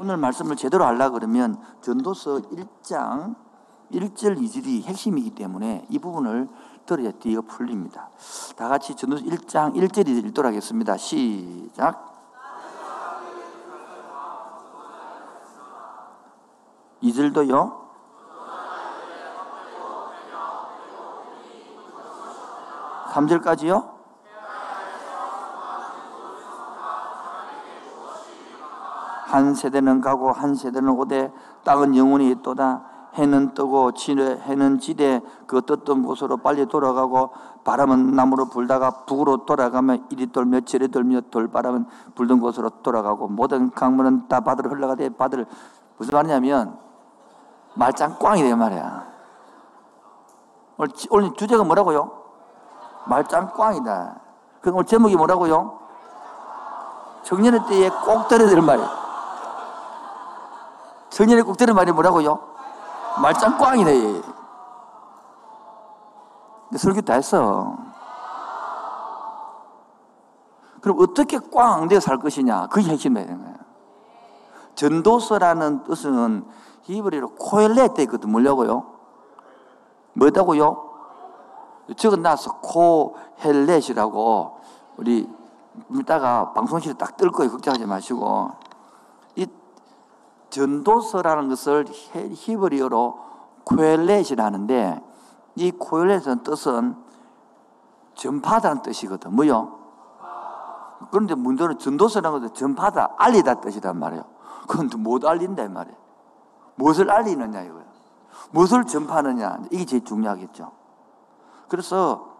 오늘 말씀을 제대로 하려 그러면 전도서 1장 1절 2절이 핵심이기 때문에 이 부분을 들어야 뒤가 풀립니다. 다 같이 전도서 1장 1절이 읽도록 하겠습니다. 시작. 2절도요. 3절까지요? 한 세대는 가고 한 세대는 오되 땅은 영원히 있도다. 해는 뜨고 지대, 해는 지대 그 떴던 곳으로 빨리 돌아가고 바람은 남으로 불다가 북으로 돌아가면 이리 돌며 저리 돌며 돌바람은 불던 곳으로 돌아가고 모든 강물은 다 바다로 흘러가되 바다를 무슨 말이냐면 말짱 꽝이 돼 말이야. 오늘, 오늘 주제가 뭐라고요? 말짱 꽝이다. 그럼 오늘 제목이 뭐라고요? 청년의 때에 꼭 들어야 될 말이야 청년의 꼭 들은 말이 뭐라고요? 말짱 꽝이네. 설교 다 했어. 그럼 어떻게 꽝 되어 살 것이냐? 그게 핵심이야. 전도서라는 뜻은 히브리로 코엘렛 있거든. 뭐냐고요? 뭐다고요? 적어놔서 코헬렛이라고 우리 이따가 방송실에 딱 뜰 거예요. 걱정하지 마시고. 전도서라는 것을 히브리어로 코엘렛이라는데 이 코엘렛은 뜻은 전파다는 뜻이거든. 뭐요? 그런데 문제는 전도서라는 것은 전파다, 알리다 뜻이란 말이에요. 그건 못 알린다 이 말이에요. 무엇을 알리느냐 이거예요. 무엇을 전파하느냐 이게 제일 중요하겠죠. 그래서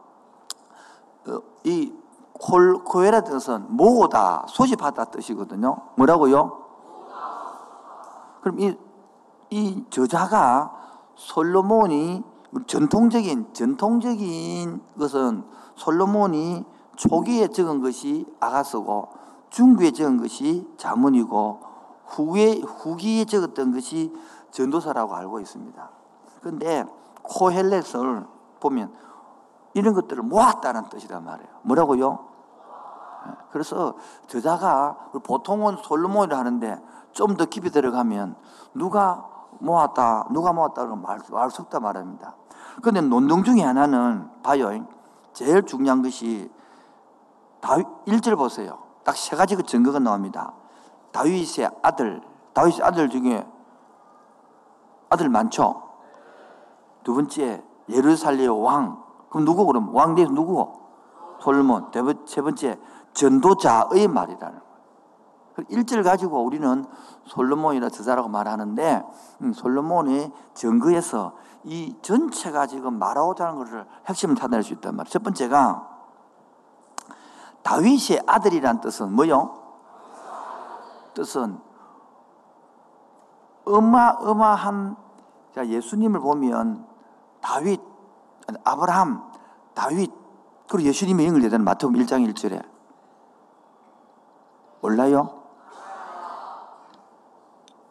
어, 이 코엘렛 뜻은 모으다, 소집하다 뜻이거든요. 뭐라고요? 그럼 이, 이 저자가 솔로몬이 전통적인, 전통적인 것은 솔로몬이 초기에 적은 것이 아가서고 중기에 적은 것이 자문이고 후에, 후기에 적었던 것이 전도사라고 알고 있습니다. 그런데 코헬렛을 보면 이런 것들을 모았다는 뜻이란 말이에요. 뭐라고요? 그래서 저자가 보통은 솔로몬이라 하는데 좀 더 깊이 들어가면 누가 모았다, 누가 모았다 그러면 말, 말수 없다 말합니다. 그런데 논동 중에 하나는 봐요. 제일 중요한 것이 다윗 1절 보세요. 딱 세 가지 그 증거가 나옵니다. 다윗의 아들, 다윗의 아들 중에 아들 많죠? 두 번째, 예루살렘 왕. 그럼 누구 그럼? 왕 대에서 누구? 솔몬. 세 번째, 전도자의 말이라는 거예요. 1절 가지고 우리는 솔로몬이라 저자라고 말하는데 음, 솔로몬의 증거에서 이 전체가 지금 말하고자 하는 것을 핵심을 찾아낼 수 있단 말이에요. 첫 번째가 다윗의 아들이란 뜻은 뭐요? 뜻은 어마어마한 예수님을 보면 다윗, 아브라함, 다윗, 그리고 예수님이 연결되는 마태복음 1장 1절에 몰라요?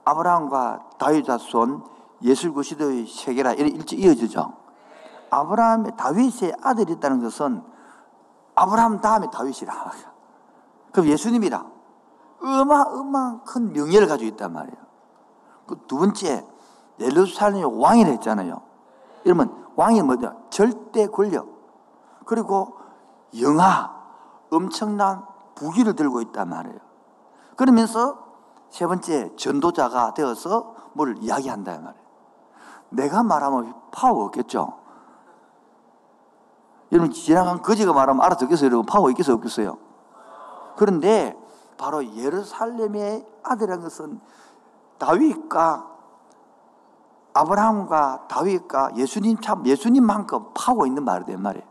아브라함과 다윗 자손 예술 구시도의 세계라 일찍 이어지죠. 아브라함의 다윗의 아들이 있다는 것은 아브라함 다음에 다윗이라. 그럼 예수님이라. 어마어마한 큰 명예를 가지고 있단 말이에요. 그 두 번째, 예루살렘의 왕이라 했잖아요. 이러면 왕이 뭐냐? 절대 권력. 그리고 영화, 엄청난 무기를 들고 있단 말이에요. 그러면서 세 번째 전도자가 되어서 뭘 이야기한다 말이에요. 내가 말하면 파워 없겠죠. 여러분 지나간 거지가 말하면 알아듣겠어요? 여러분 파워 있겠어요? 없겠어요? 그런데 바로 예루살렘의 아들이라는 것은 다윗과 아브라함과 다윗과 예수님 참 예수님만큼 파워 있는 말이란 말이에요.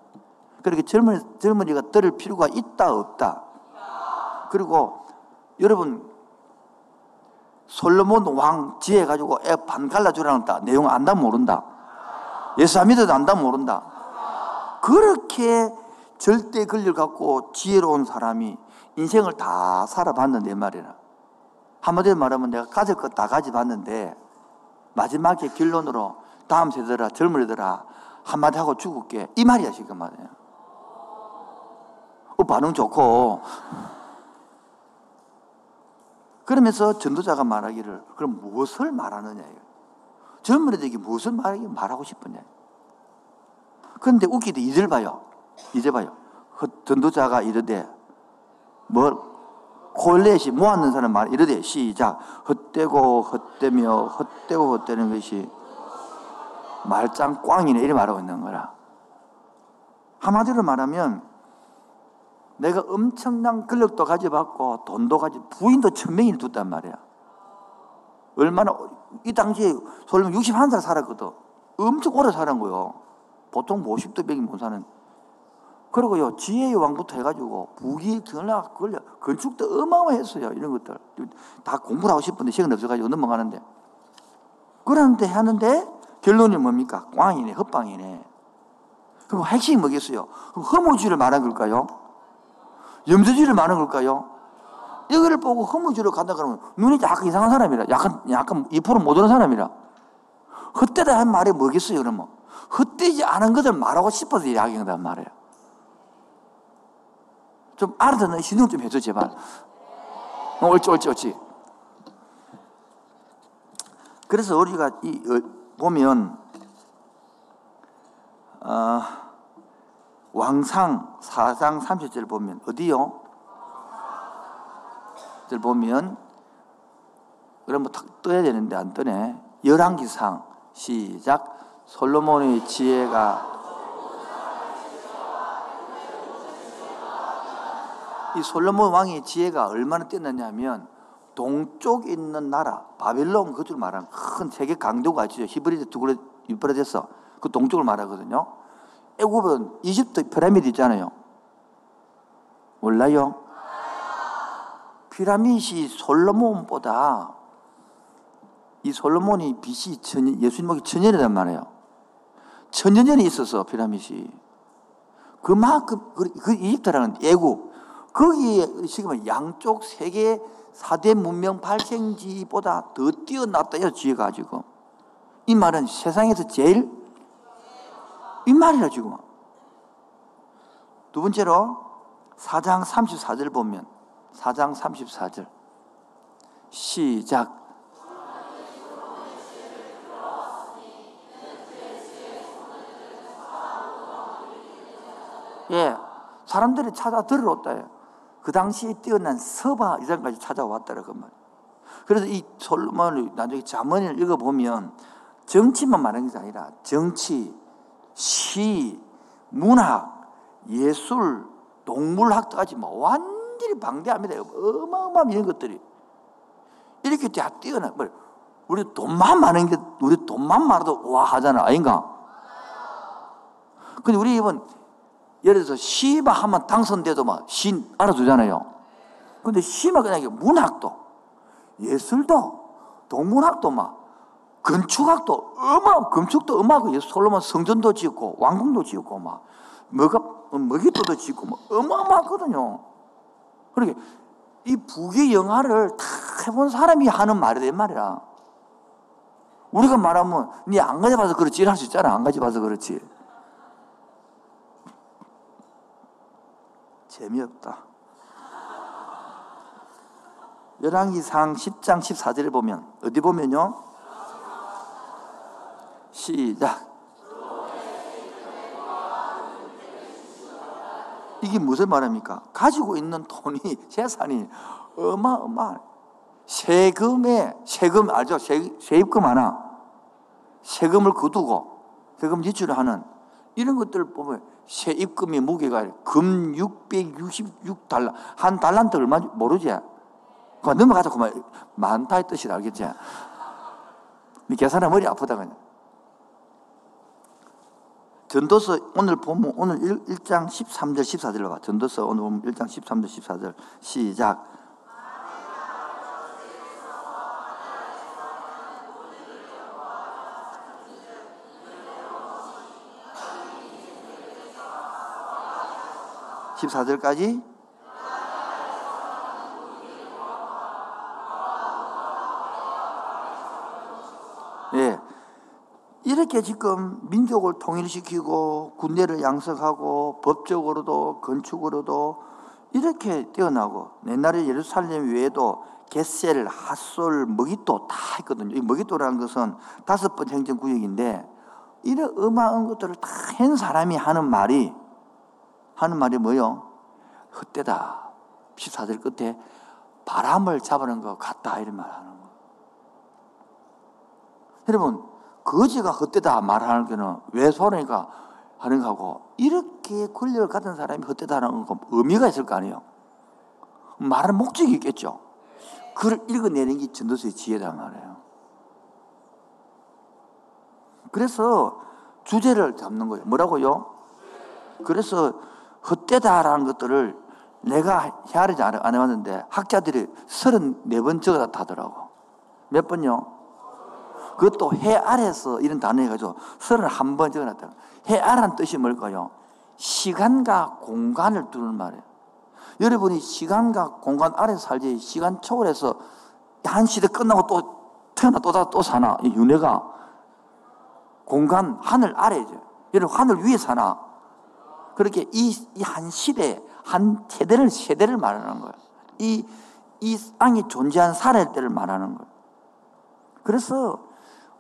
그렇게 젊은, 젊은이가 들을 필요가 있다 없다. 그리고 여러분 솔로몬 왕 지혜 가지고 애반 갈라주라는 내용 안다 모른다. 예수 안 믿어도 안다 모른다. 그렇게 절대 권리를 갖고 지혜로운 사람이 인생을 다 살아봤는데 말이야. 한마디로 말하면 내가 가질 것 다 가져봤는데 마지막에 결론으로 다음 세대라 젊은이들아 한마디 하고 죽을게 이 말이야 지금 말이야. 어, 반응 좋고 그러면서 전도자가 말하기를 그럼 무엇을 말하느냐예요. 젊은이들에게 무엇을 말하고 싶느냐. 그런데 웃기도 이절 봐요. 이제 봐요. 전도자가 이르되 뭘 콜렛이 모았는 사람 말 이르되 시작 헛되고 헛되며 헛되고 헛되는 것이 말짱 꽝이네 이래 말하고 있는 거라. 한마디로 말하면 내가 엄청난 권력도 가져봤고 돈도 가지 부인도 천명이 뒀단 말이야. 얼마나 이 당시에 솔로몬 61살 살았거든. 엄청 오래 살은 거요. 보통 50도 뭐 병이 못 사는. 그리고요 지혜의 왕부터 해가지고 부귀 경락 걸려 건축도 어마어마했어요 이런 것들 다 공부를 하고 싶은데 시간 없어가지고 넘어가는데 그런데 하는데 결론이 뭡니까 꽝이네 헛방이네 그럼 핵심이 뭐겠어요 그럼 허무주의를 말한 걸까요 염두주의를 말한 걸까요? 이거를 보고 허무주의로 간다 그러면 눈이 약간 이상한 사람이라. 약간 약간 2%못 오는 사람이라. 헛되다 한 말이 뭐겠어요 그러면? 헛되지 않은 것을 말하고 싶어서 이야기한단 말이에요. 좀 알아듣는 신경 좀 해줘, 제발. 어, 옳지, 옳지, 옳지. 그래서 우리가 이, 어, 보면, 어, 왕상 4장 30절 보면, 어디요? 절 보면, 그럼 뭐 떠야 되는데 안 떠네. 열왕기상, 시작. 솔로몬의 지혜가 이 솔로몬 왕의 지혜가 얼마나 뛰었느냐면 동쪽에 있는 나라 바빌론 그쪽을 말하는 큰 세계 강도가 아시죠? 히브리드 두그레 유프라데스 그 동쪽을 말하거든요. 애굽은 이집트 피라미드 있잖아요. 몰라요? 피라미드이 솔로몬보다 이 솔로몬이 BC 천, 예수님 목이 천년이란 말이에요. 천년 전에 있어서 피라미드이 그만큼 그, 그 이집트라는 애국 거기에 지금 양쪽 세계 4대 문명 발생지보다 더 뛰어났다요, 지혜가 지금. 이 말은 세상에서 제일 이 말이라 지금. 두 번째로 4장 34절 보면 4장 34절 시작 예, 사람들이 찾아 들어왔다. 그 당시에 뛰어난 서바 이전까지 찾아왔다라 그 말. 그래서 이 솔로몬을 나중에 자문을 읽어보면 정치만 말하는 게 아니라 정치, 시, 문학, 예술, 동물학까지 뭐 완전히 방대합니다. 어마어마한 이런 것들이. 이렇게 다 뛰어나. 뭐 우리 돈만 많은 게, 우리 돈만 많아도 와 하잖아. 아닌가? 근데 우리 이번 예를 들어서 시바 하면 당선돼도 막시 알아두잖아요. 근데 시마 그냥 문학도, 예술도, 동문학도 막, 건축학도, 음악, 건축도 예수 솔로몬 성전도 짓고, 왕궁도 짓고, 막, 뭐가, 먹이도도 짓고, 뭐, 어마어마하거든요. 그러니까, 이 부귀 영화를 다 해본 사람이 하는 말이란 말이야. 우리가 말하면, 니 안 가져봐서 그렇지, 할수 있잖아. 안 가져봐서 그렇지. 재미없다. 열왕기상 10장 14절에 보면 어디 보면요? 시작. 이게 무슨 말입니까? 가지고 있는 돈이 재산이 어마어마 세금에 세금 알죠? 세, 세입금 하나 세금을 거두고 세금 지출하는 이런 것들을 보면 세입금의 무게가 금 666달러. 한 달란트 얼마 모르지? 그 넘어가자. 그만 많다의 뜻이 알겠지? 계산하 머리 아프다, 그냥. 전도서 오늘 보면 오늘 1, 장 13절 14절로 봐. 전도서 오늘 보면 1장 13절 14절 시작. 14절까지 예. 이렇게 지금 민족을 통일시키고 군대를 양성하고 법적으로도 건축으로도 이렇게 뛰어나고 옛날에 예루살렘 외에도 겟셀, 핫솔, 머기또 다 있거든요. 이 머기또라는 것은 다섯 번 행정구역인데 이런 어마어마한 것들을 다 한 사람이 하는 말이 하는 말이 뭐요? 헛되다. 14절 끝에 바람을 잡으는 것 같다 이런 말 하는 거. 여러분 거지가 헛되다 말하는 게는 왜 소리가 하는 거고 이렇게 권력을 가진 사람이 헛되다는 건 의미가 있을 거 아니에요. 말하는 목적이 있겠죠. 글을 읽어내는 게 전도서의 지혜다 말이에요. 그래서 주제를 잡는 거예요. 뭐라고요? 그래서 헛되다라는 것들을 내가 헤아리지 안 해봤는데 학자들이 34번 적어다 하더라고. 몇 번요? 그것도 해 아래서 이런 단어 해가지고 31번 적어놨다. 해 아란 뜻이 뭘까요? 시간과 공간을 두는 말이에요. 여러분이 시간과 공간 아래서 살지 시간 초월해서 한 시대 끝나고 또 태어나 또, 또 사나? 이 윤회가 공간 하늘 아래죠. 여러분 하늘 위에 사나? 그렇게 이 한 시대, 한 세대를, 세대를 말하는 거예요. 이, 이 땅이 존재한 살아날 때를 말하는 거예요. 그래서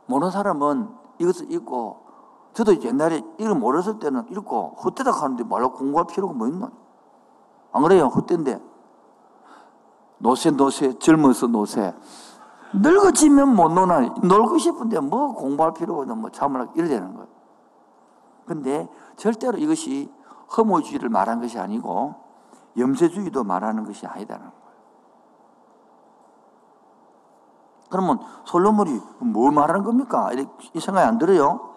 모르는 사람은 이것을 읽고, 저도 옛날에 이걸 모르을 때는 읽고, 헛되다 하는데 말로 공부할 필요가 뭐 있나? 안 그래요? 헛된데. 노세, 노세, 젊어서 노세. 늙어지면 못 노나. 놀고 싶은데 뭐 공부할 필요가 없나, 뭐 참으라, 이래 되는 거예요. 근데 절대로 이것이 허무주의를 말한 것이 아니고 염세주의도 말하는 것이 아니다는 거예요. 그러면 솔로몬이 뭘 말하는 겁니까? 이 생각이 안 들어요?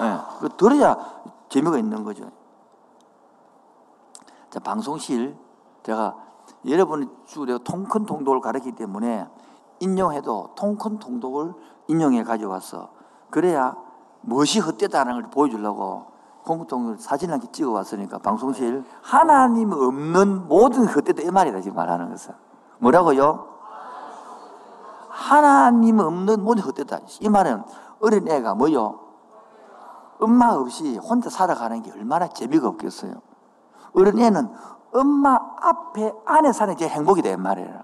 네, 들어야 재미가 있는 거죠. 자, 방송실 제가 여러분이 주로 통큰 통독을 가르치기 때문에 인용해도 통큰 통독을 인용해 가져와서 그래야 무엇이 헛되다는 걸 보여주려고 공통을 사진 한개 찍어 왔으니까 방송실 하나님 없는 모든 헛되다 이 말이다 지금 말하는 것은 뭐라고요? 하나님 없는 모든 헛되다 이 말은 어린 애가 뭐요? 엄마 없이 혼자 살아가는 게 얼마나 재미가 없겠어요 어린 애는 엄마 앞에 안에 사는 게 행복이 된 말이에요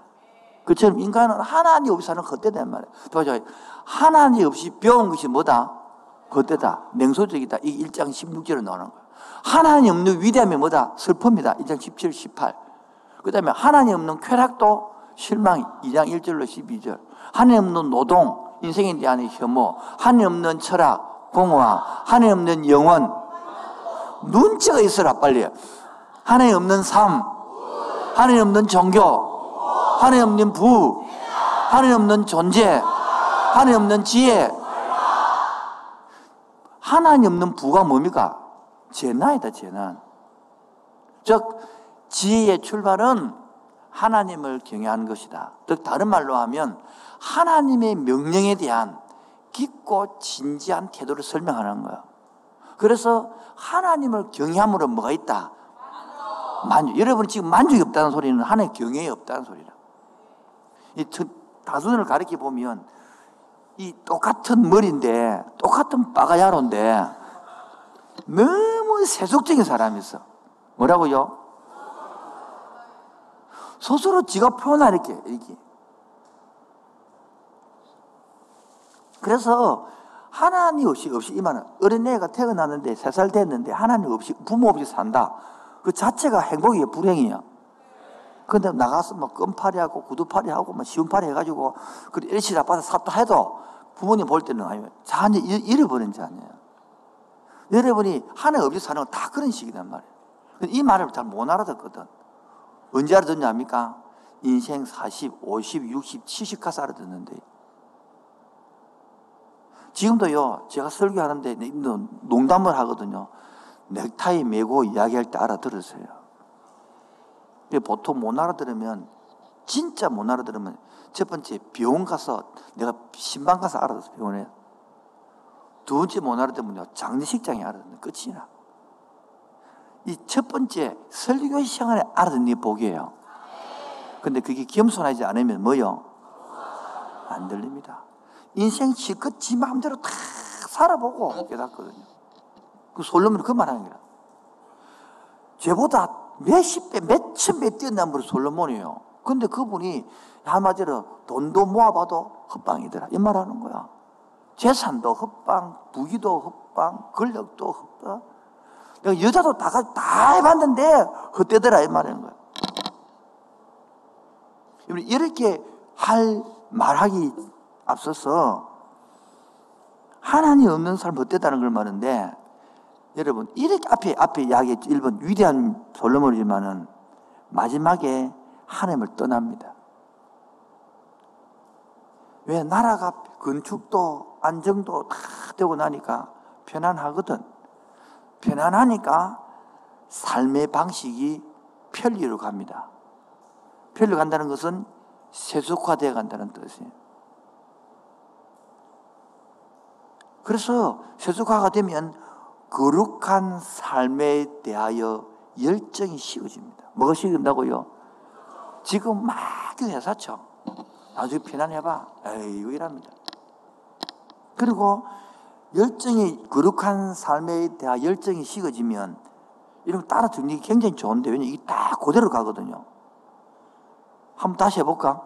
그처럼 인간은 하나님 없이 사는 헛되다 말이에요 도저 하나님 없이 배운 것이 뭐다? 헛되다. 냉소적이다. 이 1장 16절에 나오는 거예요. 하나님 없는 위대함이 뭐다? 슬픔이다. 1장 17, 18. 그 다음에 하나님 없는 쾌락도 실망 2장 1절로 12절. 하나님 없는 노동, 인생에 대한 혐오, 하나님 없는 철학, 공허함, 하나님 없는 영원. 눈치가 있어라, 빨리. 하나님 없는 삶, 하나님 없는 종교, 하나님 없는 부, 하나님 없는 존재, 하나님 없는 지혜, 하나님 없는 부가 뭡니까? 재난이다, 재난. 즉, 지혜의 출발은 하나님을 경외하는 것이다. 즉, 다른 말로 하면 하나님의 명령에 대한 깊고 진지한 태도를 설명하는 거예요. 그래서 하나님을 경외함으로 뭐가 있다? 만족. 여러분이 지금 만족이 없다는 소리는 하나님 경외이 없다는 소리라. 이 다순을 가르쳐 보면 이 똑같은 머리인데 똑같은 빠가야로인데 너무 세속적인 사람이 있어. 뭐라고요? 스스로 지가 표현하게 이렇게. 그래서 하나님 없이 없이 이 말은 어린애가 태어났는데 세 살 됐는데 하나님 없이 부모 없이 산다. 그 자체가 행복이에요, 불행이에요. 근데 나가서 뭐 껌파리 하고 구두파리 하고 뭐 시운파리 해가지고 그 일시 아빠서 샀다 해도 부모님 볼 때는 아니면 자녀 잃어버린 자녀예요. 여러분이 하나 없이 사는 건 다 그런 식이란 말이에요. 이 말을 잘 못 알아듣거든. 언제 알아듣냐 합니까? 인생 40, 50, 60, 70 가서 알아듣는데. 지금도요, 제가 설교하는데 농담을 하거든요. 넥타이 메고 이야기할 때 알아들으세요. 보통 못 알아들으면, 진짜 못 알아들으면 첫 번째 병원 가서 내가 신방 가서 알아서 병원에 두 번째 못 알아듣으면 장례식장에 알아듣는 끝이나 이 첫 번째 설교 시간에 알아듣는 게 복이에요 근데 그게 겸손하지 않으면 뭐요? 안 들립니다 인생 실컷 지 마음대로 다 살아보고 깨닫거든요 그 솔로몬은 그 말하는 거야 죄보다 몇십 배, 몇천 배 뛰어난 분이 솔로몬이에요. 근데 그분이 한마디로 돈도 모아봐도 헛방이더라. 이 말하는 거야. 재산도 헛방, 부귀도 헛방, 권력도 헛방. 여자도 다, 다 해봤는데 헛되더라. 이 말하는 거야. 이렇게 할 말하기 앞서서 하나님 없는 사람 헛되다는 걸 말하는데 여러분 이렇게 앞에 앞에 이야기했죠. 1번 위대한 솔로몬이지만은 마지막에 하나님을 떠납니다. 왜 나라가 건축도 안정도 다 되고 나니까 편안하거든. 편안하니까 삶의 방식이 편리로 갑니다. 편리로 간다는 것은 세속화되어 간다는 뜻이에요. 그래서 세속화가 되면 거룩한 삶에 대하여 열정이 식어집니다. 뭐가 식은다고요? 지금 막 교회 사죠. 나중에 편안해봐. 에이, 이거 이랍니다. 그리고 열정이, 거룩한 삶에 대한 열정이 식어지면 이런 거 따라 듣는 게 굉장히 좋은데, 왜냐면 이게 딱 그대로 가거든요. 한번 다시 해볼까?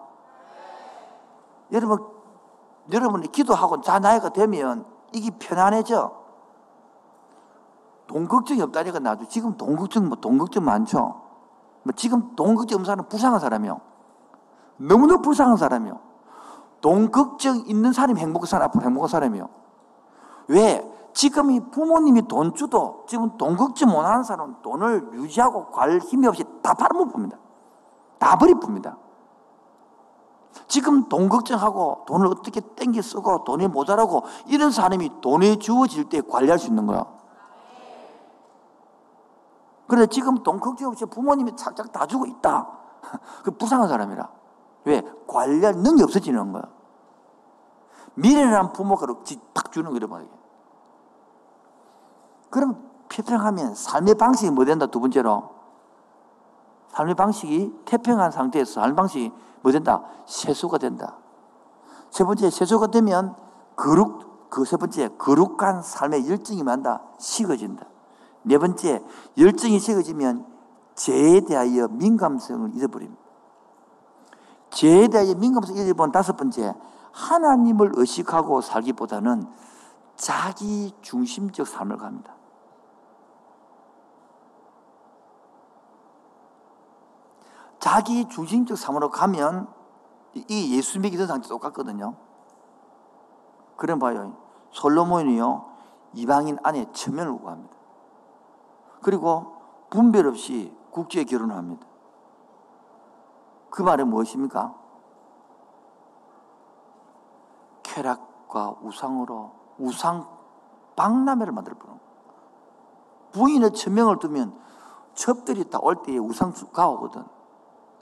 여러분, 여러분이 기도하고 자 나이가 되면 이게 편안해져. 돈 걱정이 없다니까 나도 지금 돈 걱정 뭐돈 걱정 많죠. 뭐 지금 돈 걱정 없는 사람은 불쌍한 사람이요. 너무나 불쌍한 사람이요. 돈 걱정 있는 사람이 행복한 사람 앞으로 행복한 사람이요. 왜? 지금 이 부모님이 돈 주도 지금 돈 걱정 못하는 사람은 돈을 유지하고 관 힘이 없이 다 팔아못 봅니다. 다 버리 풉니다. 지금 돈 걱정하고 돈을 어떻게 땡겨 쓰고 돈이 모자라고 이런 사람이 돈이 주어질 때 관리할 수 있는 거야. 그런데 지금 돈 걱정 없이 부모님이 착착 다 주고 있다. 그 불쌍한 사람이라. 왜? 관리할 능력이 없어지는 거야. 미래란 부모가 딱 주는 거란 말이야. 그럼 태평하면 삶의 방식이 뭐 된다? 두 번째로. 삶의 방식이 태평한 상태에서 삶의 방식이 뭐 된다? 세수가 된다. 세 번째, 세수가 되면 거룩, 그 세 번째, 거룩한 삶의 열정이 만다. 식어진다. 네 번째, 열정이 식어지면 죄에 대하여 민감성을 잃어버립니다. 죄에 대하여 민감성을 잃어버린 다섯 번째, 하나님을 의식하고 살기보다는 자기 중심적 삶을 갑니다. 자기 중심적 삶으로 가면 이 예수 믿기던 상태 똑같거든요. 그럼 봐요. 솔로몬이요. 이방인 안에 천면을 구합니다. 그리고 분별 없이 국제 결혼을 합니다. 그 말은 무엇입니까? 쾌락과 우상으로 우상 박람회를 만들어 보는 부인의 천명을 두면 첩들이 다 올 때에 우상수가 오거든.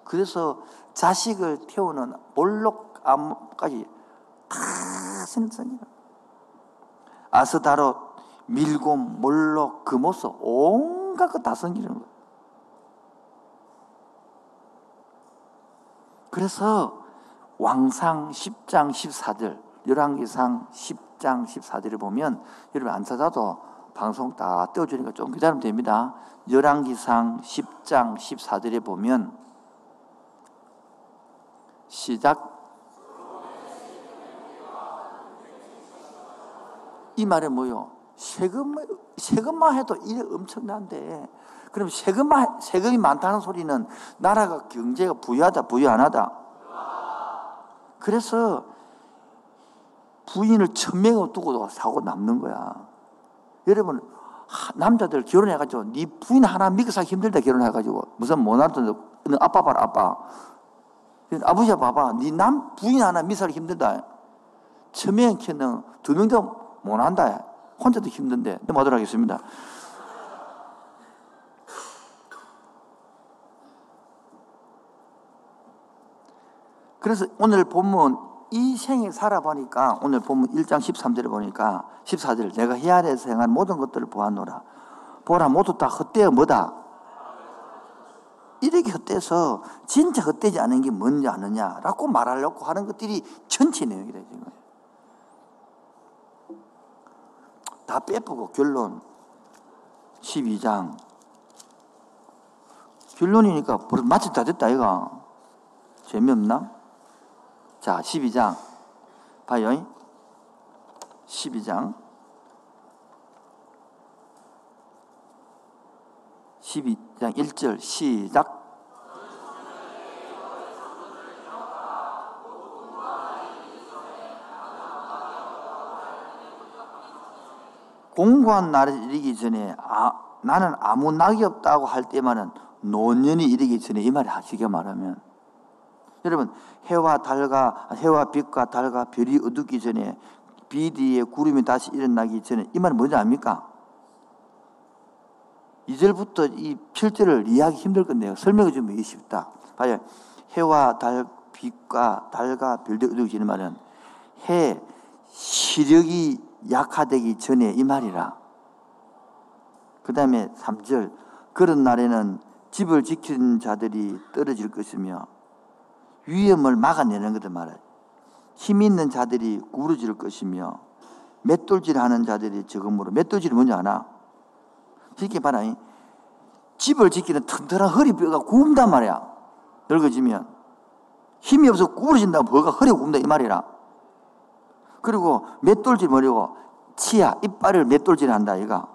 그래서 자식을 태우는 몰록암까지 다 생깁니다. 아스다롯, 밀곰, 몰록, 금오서 온갖 것다 섬기는 거예요. 그래서 왕상 10장 14절, 열왕기상 10장 14절을 보면 여러분 안 찾아도 방송 다 떼어주니까 좀 기다리면 됩니다. 열왕기상 10장 14절에 보면 시작 이 말은 뭐요? 세금, 세금만 해도 일 엄청난데, 그럼 세금만, 세금이 많다는 소리는 나라가 경제가 부유하다, 부유 안 하다? 그래서 부인을 천명을 두고도 사고 남는 거야. 여러분, 남자들 결혼해가지고, 네 부인 하나 믿고 살기 힘들다 결혼해가지고, 무슨 모나도 아빠 봐라, 아빠. 아버지 봐봐, 네 남 부인 하나 살기 힘들다. 키는 두 명도 못한다. 혼자도 힘든데 넘어가도록 하겠습니다. 그래서 오늘 본문 이 생에 살아보니까 오늘 본문 1장 13절에 보니까 14절 내가 해 아래에서 행한 모든 것들을 보았노라 보라 모두 다 헛되어 뭐다 이렇게 헛돼서 진짜 헛되지 않은 게 뭔지 아느냐라고 말하려고 하는 것들이 전체 내용이 되는 거예요 다 빼보고 결론 12장 결론이니까 벌써 마치 다 됐다, 이가. 재미없나? 자, 12장. 봐요. 12장. 12 장 1절 시작. 공고한 날이 이르기 전에 아, 나는 아무 낙이 없다고 할 때만은 노년이 이르기 전에 이 말이 하시게 말하면 여러분 해와 달과 해와 빛과 달과 별이 어둡기 전에 비 뒤에 구름이 다시 일어나기 전에 이 말은 뭔지 압니까? 2절부터 이 필제를 이해하기 힘들 건데요. 설명해 주면 이게 쉽다. 봐요. 해와 달, 빛과 달과 별들이 어두워지 는 말은 해 시력이 약화되기 전에 이 말이라. 그 다음에 3절. 그런 날에는 집을 지키는 자들이 떨어질 것이며 위험을 막아내는 것을 말해. 힘 있는 자들이 구부러질 것이며 맷돌질 하는 자들이 적음으로 맷돌질이 뭔지 아나? 이렇게 봐라. 집을 지키는 튼튼한 허리뼈가 굽는단 말이야. 늙어지면. 힘이 없어 구부러진다고 뭐가 허리가 굽는다 이 말이라. 그리고 맷돌질 뭐냐고 치아, 이빨을 맷돌질 한다 얘가.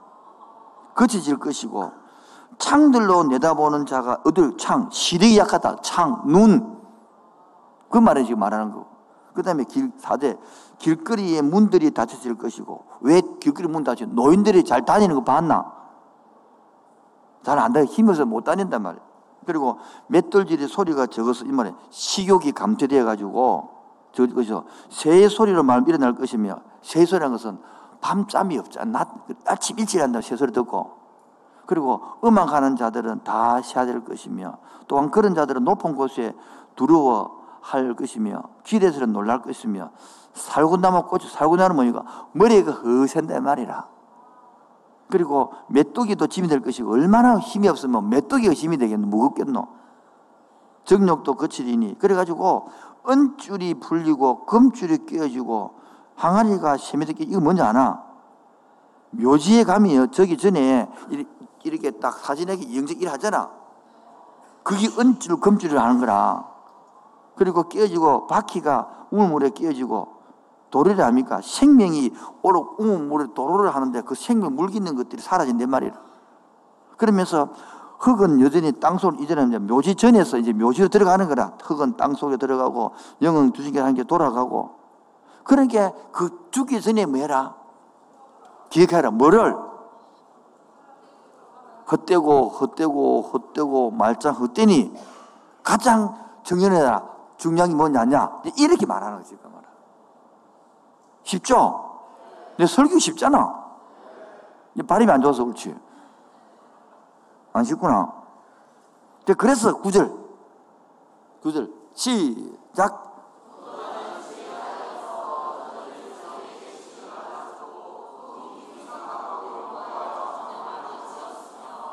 거치질 것이고 창들로 내다보는 자가 어들 창, 시력이 약하다. 창, 눈. 그 말을 지금 말하는 거고. 그 다음에 길, 사대, 길거리에 문들이 닫혀질 것이고, 왜 길거리 문 닫혀? 노인들이 잘 다니는 거 봤나? 잘 안 다니, 힘어서 못 다닌단 말이야. 그리고 맷돌질의 소리가 적어서 이 말에 식욕이 감퇴되어 가지고, 저것이 새의 소리로 말 일어날 것이며, 새의 소리라는 것은 밤잠이 없잖아. 낮, 아침 일찍 한다, 새 소리 듣고. 그리고 음악하는 자들은 다 쉬어야 될 것이며, 또한 그런 자들은 높은 곳에 두려워 할 것이며 길에서는 놀랄 것이며 살구나무 꽃이 살구나무 뭐니까 머리가 허센다 말이라. 그리고 메뚜기도 짐이 될 것이고 얼마나 힘이 없으면 메뚜기가 힘이 되겠노 무겁겠노. 정력도 거칠이니 그래가지고 은줄이 풀리고 금줄이 끼어지고 항아리가 세미되게 이거 뭔지 아나? 묘지에 가면 저기 전에 이렇게 딱 사진에게 영적 일 하잖아. 그게 은줄 금줄을 하는 거라. 그리고 끼어지고 바퀴가 우물물에 끼어지고 도로를 합니까? 생명이 오로 우물물에 도로를 하는데 그 생명 물기는 것들이 사라진단 말이에요. 그러면서 흙은 여전히 땅속으로 이전하면 묘지 전에서 이제 묘지로 들어가는 거라. 흙은 땅속에 들어가고 영은 두신개 한개 돌아가고. 그러니까 그 죽기 전에 뭐 해라? 기억해라. 뭐를? 헛되고 헛되고 헛되고 말짱 헛되니 가장 정연해라. 중요한 게 뭐냐냐? 이렇게 말하는 거지. 쉽죠? 내 설교 쉽잖아. 발음이 안 좋아서 그렇지. 안 쉽구나. 그래서 구절. 구절. 시작.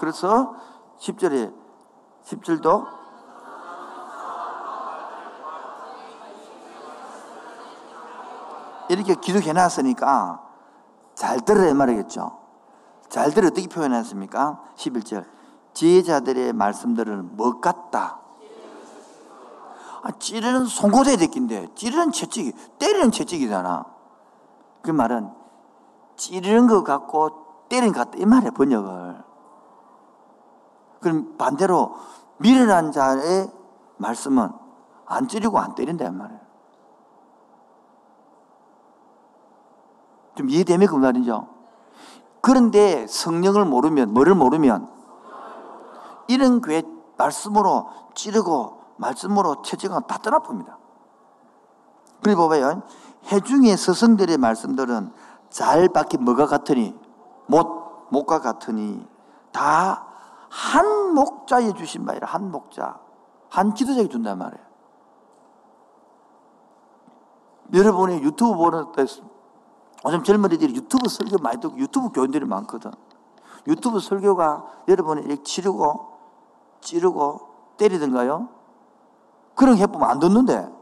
그래서 10절에 10절도 이렇게 기록해 놨으니까 잘 들어야 말이겠죠. 잘 들어 어떻게 표현했습니까? 11절. 지혜자들의 말씀들은 뭐 같다? 아, 찌르는 송곳에 됐긴데, 찌르는 채찍이, 때리는 채찍이잖아. 그 말은 찌르는 것 같고 때리는 것 같다. 이 말이야, 번역을. 그럼 반대로 미련한 자의 말씀은 안 찌르고 안 때린다, 이 말이야. 좀 이해되면 그 말이죠. 그런데 성령을 모르면, 뭐를 모르면, 이런 교회 말씀으로 찌르고, 말씀으로 체증하고 다 떠나봅니다. 그리고 봐봐요. 해중의 스승들의 말씀들은 잘 박힌 뭐가 같으니, 못, 못과 같으니, 다 한 목자에 주신 바이라, 한 목자. 한 지도자에게 준단 말이에요. 여러분이 유튜브 보는 때 요즘 젊은이들이 유튜브 설교 많이 듣고 유튜브 교인들이 많거든. 유튜브 설교가 여러분이 이렇게 치르고 찌르고 때리던가요? 그런 해보면 안 듣는데.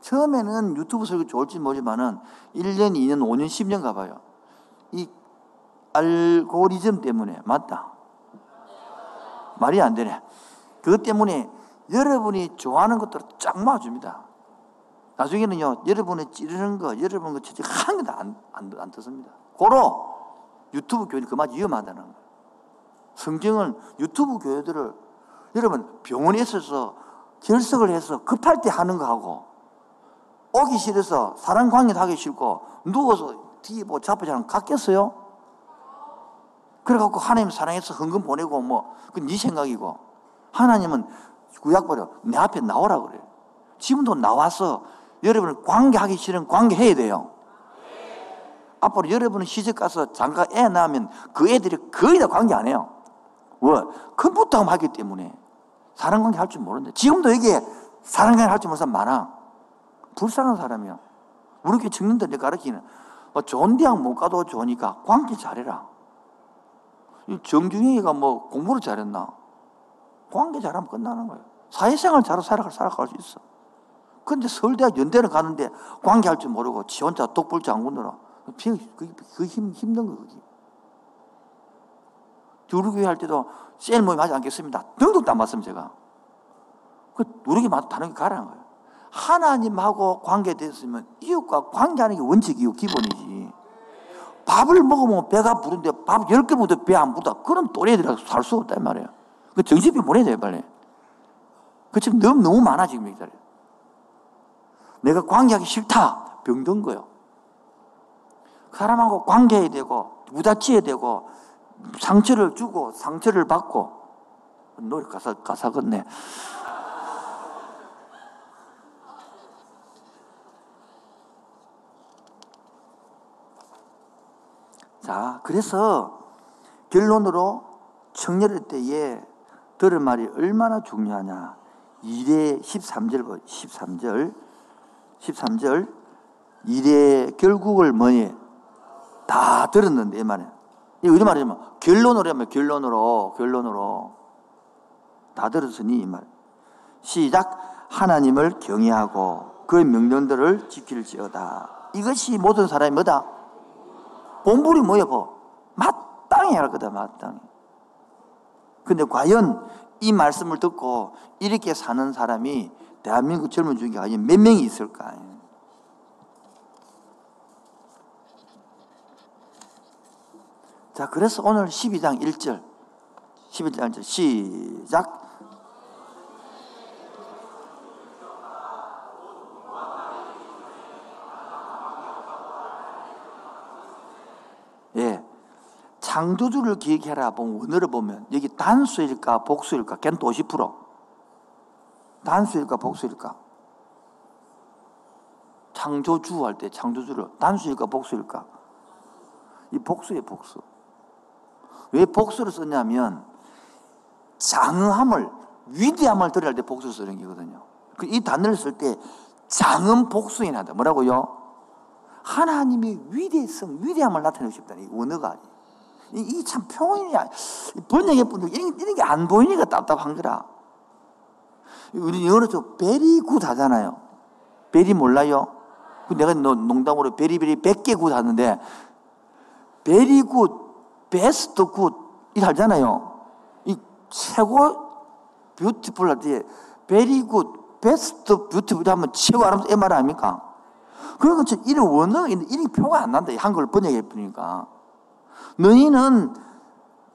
처음에는 유튜브 설교 좋을지 모르지만은 1년, 2년, 5년, 10년 가봐요. 이 알고리즘 때문에, 맞다. 말이 안 되네. 그것 때문에 여러분이 좋아하는 것들을 쫙 모아줍니다. 나중에는요, 여러분이 찌르는 거, 여러분 거 진짜 한 개도 안, 안, 안 듣습니다. 고로 유튜브 교회 그만 위험하다는 거예요. 성경은 유튜브 교회들을 여러분 병원에 있어서 결석을 해서 급할 때 하는 거하고 오기 싫어서 사람 관계도 하기 싫고 누워서 뒤에 뭐 자빠자는 같겠어요? 그래갖고 하나님 사랑해서 헌금 보내고 뭐, 그건 네 생각이고 하나님은 구약 버려. 내 앞에 나오라 그래요. 지금도 나와서 여러분을 관계하기 싫으면 관계해야 돼요. 앞으로 여러분은 시집 가서 장가 애 낳으면 그 애들이 거의 다 관계 안 해요. 왜? 컴퓨터 하기 때문에. 사람 관계 할 줄 모르는데. 지금도 이게 사람 관계 할 줄 모르는 사람 많아. 불쌍한 사람이야. 우리 교회 청년들 가르치는 뭐 좋은 대학 못 가도 좋으니까 관계 잘해라. 정중이가 뭐 공부를 잘했나? 관계 잘하면 끝나는 거예요. 사회생활 잘 살아갈, 살아갈 수 있어. 근데 서울대학 연대를 가는데 관계할 줄 모르고 지 혼자 독불 장군으로. 그, 그 힘, 힘든 거, 그게. 교회 할 때도 셀 모임 하지 않겠습니다. 등록도 안 받습니다, 제가. 그, 우리 교회 다른 게 가라는 거예요. 하나님하고 관계됐으면 이웃과 관계하는 게 원칙이고 기본이지. 밥을 먹으면 배가 부른데 밥 10개 먹어도 배 안 부르다. 그런 또래들이라서 살 수 없단 말이에요. 그 정신비 보내야 돼요, 빨리. 그 지금 너무, 너무 많아, 지금 이 자리에. 내가 관계하기 싫다. 병든 거요. 사람하고 관계해야 되고, 부딪혀야 되고, 상처를 주고, 상처를 받고, 노래 가사, 가사 같네. 자, 그래서 결론으로 청년의 때에 들을 말이 얼마나 중요하냐. 1대 13절, 13절, 13절, 1대 결국을 뭐니? 다 들었는데, 이 말에. 이 어디 말이냐면, 결론으로 하면 결론으로, 결론으로. 다 들었으니, 이 말. 시작. 하나님을 경외하고 그 명령들을 지킬지어다. 이것이 모든 사람이 뭐다? 본불이 뭐야, 뭐? 마땅히 할 거다, 마땅히. 근데 과연 이 말씀을 듣고 이렇게 사는 사람이 대한민국 젊은 중에 과연 몇 명이 있을까? 자, 그래서 오늘 12장 1절. 12장 1절. 시작. 예. 창조주를 기억해라 보면 원어를 보면 여기 단수일까 복수일까? 걔는 또 50%. 단수일까 복수일까? 창조주 할 때 창조주를 단수일까 복수일까? 이 복수의 복수. 왜 복수를 썼냐면 장엄함을 위대함을 드러낼 때 복수를 쓰는 거거든요. 그이 단어를 쓸 때 장엄 복수에 나다. 뭐라고요? 하나님의 위대성, 위대함을 나타내고 싶다는 이 원어가 이게 참 표현이 번역의 분들 이런, 이런 게 안 보이니까 답답한 거라. 우리 영어로 저 very good 하잖아요. very 몰라요? 그 내가 농담으로 very very 100개 good 하는데 very good, best good 이하잖아요. 이 최고 beautiful 할 때 very good, best beautiful 하면 최고 아름다운 말 아닙니까? 그런 것처럼 이런 있는데 이런 표가 안 난다. 한글을 번역해 보니까. 너희는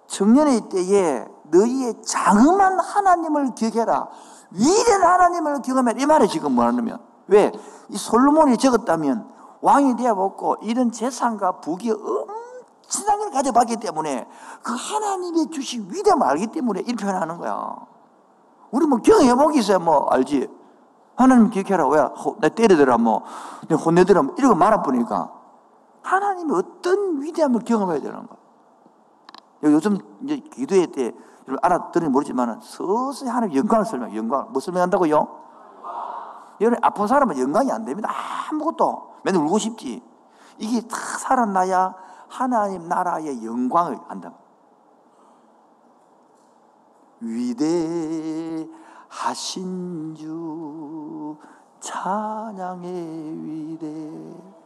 청년의 때에 너희의 장엄한 하나님을 기억해라. 위대한 하나님을 기억하면 이 말이 지금 뭐냐면 왜? 이 솔로몬이 적었다면 왕이 되어먹고 이런 재산과 부귀 엄청난 걸 가져봤기 때문에 그 하나님의 주신 위대함을 알기 때문에 이렇게 표현하는 거야. 우리 뭐 경험해보기 있어야 뭐 알지. 하나님 기억해라. 왜? 내 때리더라, 뭐. 내 혼내더라, 뭐. 이러고 말아보니까. 하나님이 어떤 위대함을 경험해야 되는 거야. 요즘 이제 기도회 때 알아들으니 모르지만 서서히 하나님 영광을 설명, 영광. 뭐 설명한다고요? 여러분, 아픈 사람은 영광이 안 됩니다. 아무것도. 맨날 울고 싶지. 이게 다 살아나야 하나님 나라의 영광을 안다. 위대하신 주 찬양의 위대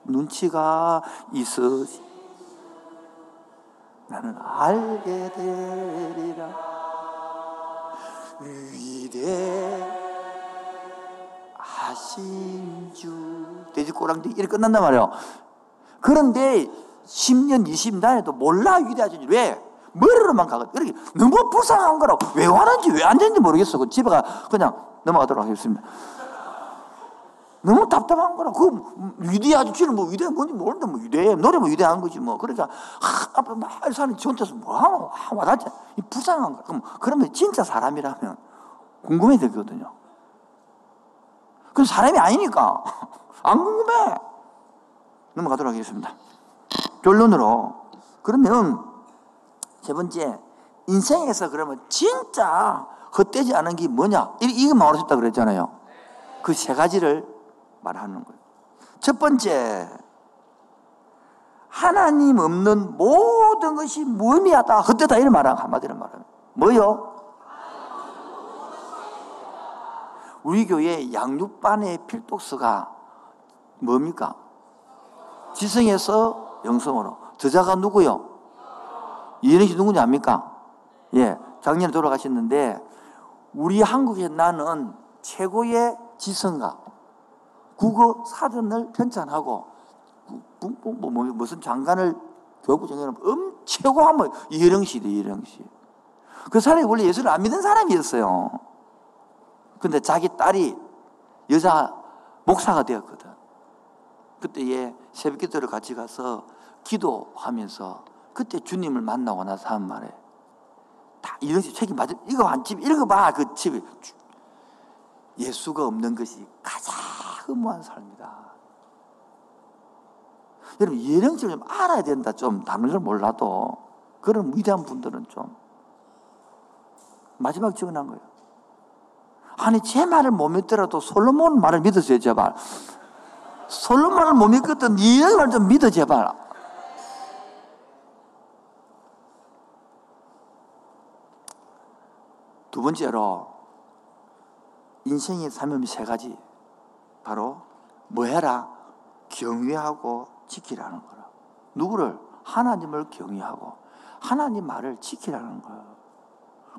눈치가 있으시 어, 나는 알게 되리라 위대하신 주 돼지 꼬랑지 이렇게 끝난단 말이에요. 그런데 10년, 20년 다녀도 몰라 위대하신 주. 왜? 머리로만 가거든. 이렇게 너무 불쌍한 거라고. 왜 하는지 왜 안 되는지 모르겠어. 그 집에 가 그냥 넘어가도록 하겠습니다. 너무 답답한 거라. 그 위대하지. 지는 뭐 위대한 건지 모르는데 뭐 위대해. 노래 뭐 위대한 거지 뭐. 그러니까, 하, 앞에 말 사는 지 혼자서 뭐 하노? 아, 와닿지. 이 불쌍한 거. 그럼, 그러면 진짜 사람이라면 궁금해 되거든요. 그건 사람이 아니니까. 안 궁금해. 넘어가도록 하겠습니다. 결론으로. 그러면 세 번째, 인생에서 그러면 진짜 헛되지 않은 게 뭐냐? 이거 말하고 싶다 그랬잖아요. 그 세 가지를 말하는 거예요. 첫 번째, 하나님 없는 모든 것이 무의미하다, 헛되다 이런 말은 한마디로 말하면 뭐요? 우리 교회 양육반의 필독서가 뭡니까? 지성에서 영성으로. 저자가 누구요? 이현희 씨 누구냐 압니까? 예, 작년에 돌아가셨는데 우리 한국에 나는 최고의 지성가 국어 사전을 편찬하고 뭐, 뭐, 뭐, 무슨 장관을 교육부 장관을 음 최고 하면 이혜령 씨도 이혜령 씨. 그 사람이 원래 예수를 안 믿는 사람이었어요. 근데 자기 딸이 여자 목사가 되었거든. 그때 얘 새벽 기도를 같이 가서 기도하면서 그때 주님을 만나고 나서 한 말에 다 이런 식 책임 맞아. 이거 한 집, 읽어봐. 그 집이. 예수가 없는 것이 가장 허무한 삶이다. 여러분, 예령집을 좀 알아야 된다. 좀 다른 걸 몰라도. 그런 위대한 분들은 좀. 마지막 증언한 거예요. 아니, 제 말을 못 믿더라도 솔로몬 말을 믿으세요, 제발. 솔로몬을 못 믿거든, 예령 말좀 믿어, 제발. 두 번째로, 인생의 사명이 세 가지. 바로 뭐 해라? 경외하고 지키라는 거라. 누구를? 하나님을 경외하고 하나님 말을 지키라는 거야.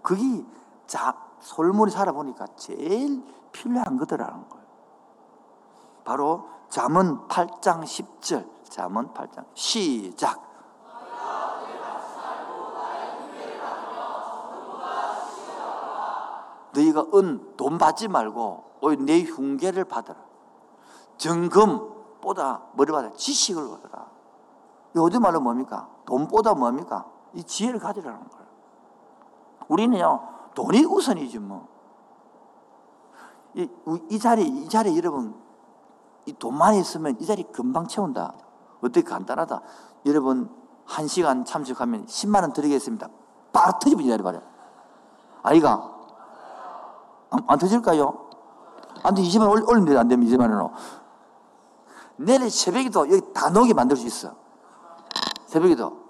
그게 자, 솔몬이 살아보니까 제일 필요한 것들라는 거예요. 바로 잠언 8장 10절. 잠언 8장 시작. 너희가 은 돈 받지 말고 내 흉계를 받아라. 정금보다 머리 받아 지식을 얻어라. 어디 말로 뭡니까? 돈보다 뭡니까? 이 지혜를 가지라는 거예요. 우리는요, 돈이 우선이지 뭐. 이, 이 자리, 이 자리 여러분, 이 돈만 있으면 이 자리 금방 채운다. 어떻게 간단하다. 여러분, 한 시간 참석하면 10만원 드리겠습니다. 바로 터지면 이 자리 말이야. 아이가, 안, 안 터질까요? 안 돼, 20만 원 올리면 돼. 안 되면 20만 원으로. 내일 새벽에도 여기 다 녹이 만들 수 있어. 새벽에도.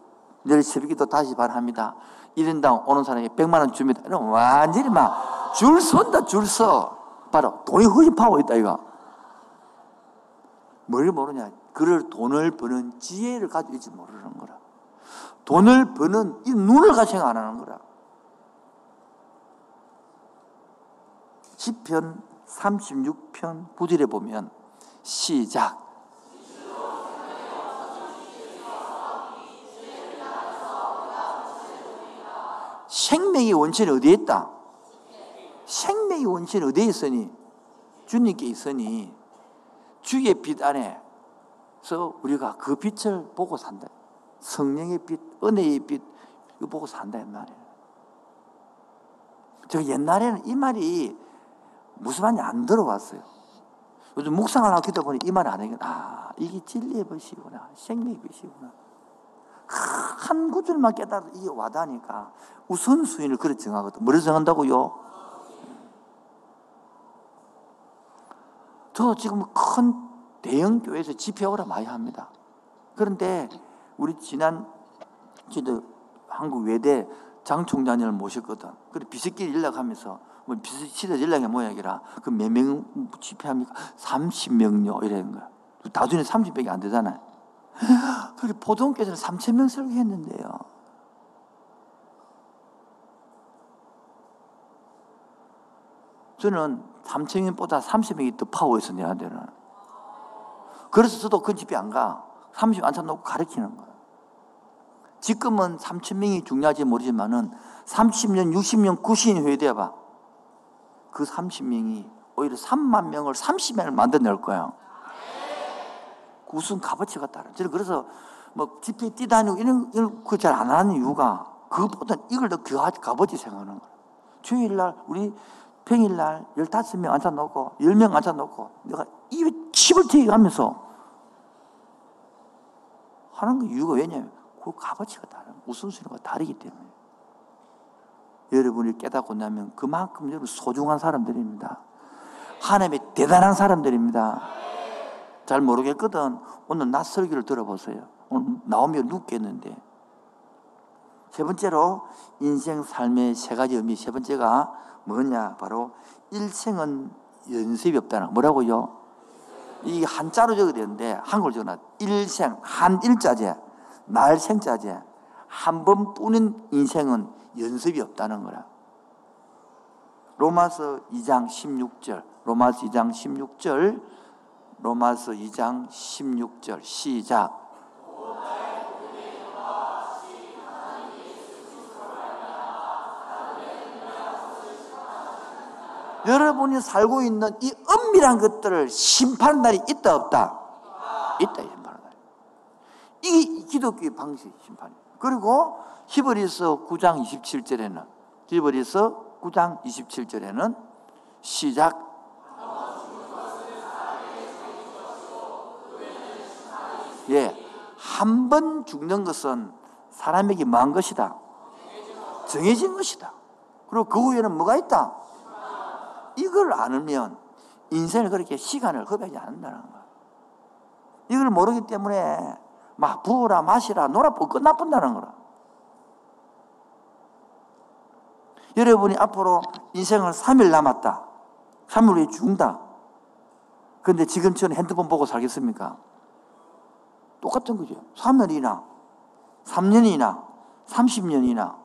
내일 새벽에도 다시 발합니다. 1인당 오는 사람이 100만 원 줍니다. 완전히 막 줄 선다, 줄 서. 바로 돈이 허집하고 있다, 이거. 뭘 모르냐. 그를 돈을 버는 지혜를 가지고 있지 모르는 거라. 돈을 버는 이 눈을 가지고 안 하는 거라. 시편 36편 9절에 보면 시작 생명의 원천이 어디에 있다? 생명의 원천이 어디에 있으니? 주님께 있으니 주의 빛 안에서 우리가 그 빛을 보고 산다. 성령의 빛, 은혜의 빛, 이거 보고 산다, 말이에요. 저 옛날에는 이 말이 무슨 말인지 안 들어왔어요. 요즘 묵상을 기도 보니 이 말이 안 해요. 아, 이게 진리의 빛이구나. 생명의 빛이구나. 한 구절만 깨달아도 이게 와닿으니까 우선순위를 그렇게 정하거든. 뭐를 정한다고요? 저 지금 큰 대형 교회에서 집회오라 많이 합니다. 그런데 우리 지난 저도 한국 외대 장 총장님을 모셨거든. 그래 비서끼리 연락하면서 뭐 비서시대 연락의 모양이라 그 몇 명 집회합니까? 30명요 이런 거야. 나중에 30명이 안 되잖아요. 그렇게 포동교회는 3천 명 설교했는데요. 저는 3천명보다 30명이 더 파워 있어, 내한테는. 그래서 저도 그 집에 안 가. 30명 앉혀놓고 가르치는 거야. 지금은 3천명이 중요하지 모르지만은 30년, 60년, 90년 후에 돼봐. 그 30명이 오히려 3만 명을 30명을 만들어낼 거야. 그 무슨 값어치가 따라. 저는 그래서 뭐 집회 뛰다니고 이런, 이런 거잘안 하는 이유가 그것보다 이걸 더 값어치 생각하는 거야. 주일날 우리 평일날 15명 앉아놓고 10명 앉아놓고 내가 입에 칩을 튀게 하면서 하는 그 이유가 왜냐면 그 값어치가 다른 우선순위가 다르기 때문에 여러분이 깨닫고 나면 그만큼 여러분 소중한 사람들입니다. 하나님의 대단한 사람들입니다. 잘 모르겠거든. 오늘 낮 설교를 들어보세요. 오늘 나오면 눕겠는데. 세 번째로 인생 삶의 세 가지 의미. 세 번째가 뭐냐? 바로 일생은 연습이 없다는 뭐라고요? 이 한자로 적어야 되는데 한글 적어놔. 일생 한 일자제, 날 생자제. 한 번뿐인 인생은 연습이 없다는 거라. 로마서 2장 16절. 로마서 2장 16절. 로마서 2장 16절. 시작. 여러분이 살고 있는 이 은밀한 것들을 심판하는 날이 있다 없다? 있다 심판하는 날. 이게 기독교의 방식 심판. 그리고 히브리서 9장 27절에는 히브리서 9장 27절에는 시작 예. 한 번 죽는 것은 사람에게 뭐한 것이다? 정해진 것이다. 그리고 그 후에는 뭐가 있다? 이걸 안으면 인생을 그렇게 시간을 허비하지 않는다는 거야. 이걸 모르기 때문에 막 부어라 마시라 놀아보고 끝나본다는 거라. 여러분이 앞으로 인생을 3일 남았다. 3일 후에 죽는다. 그런데 지금처럼 핸드폰 보고 살겠습니까? 똑같은 거죠. 3년이나, 3년이나, 30년이나.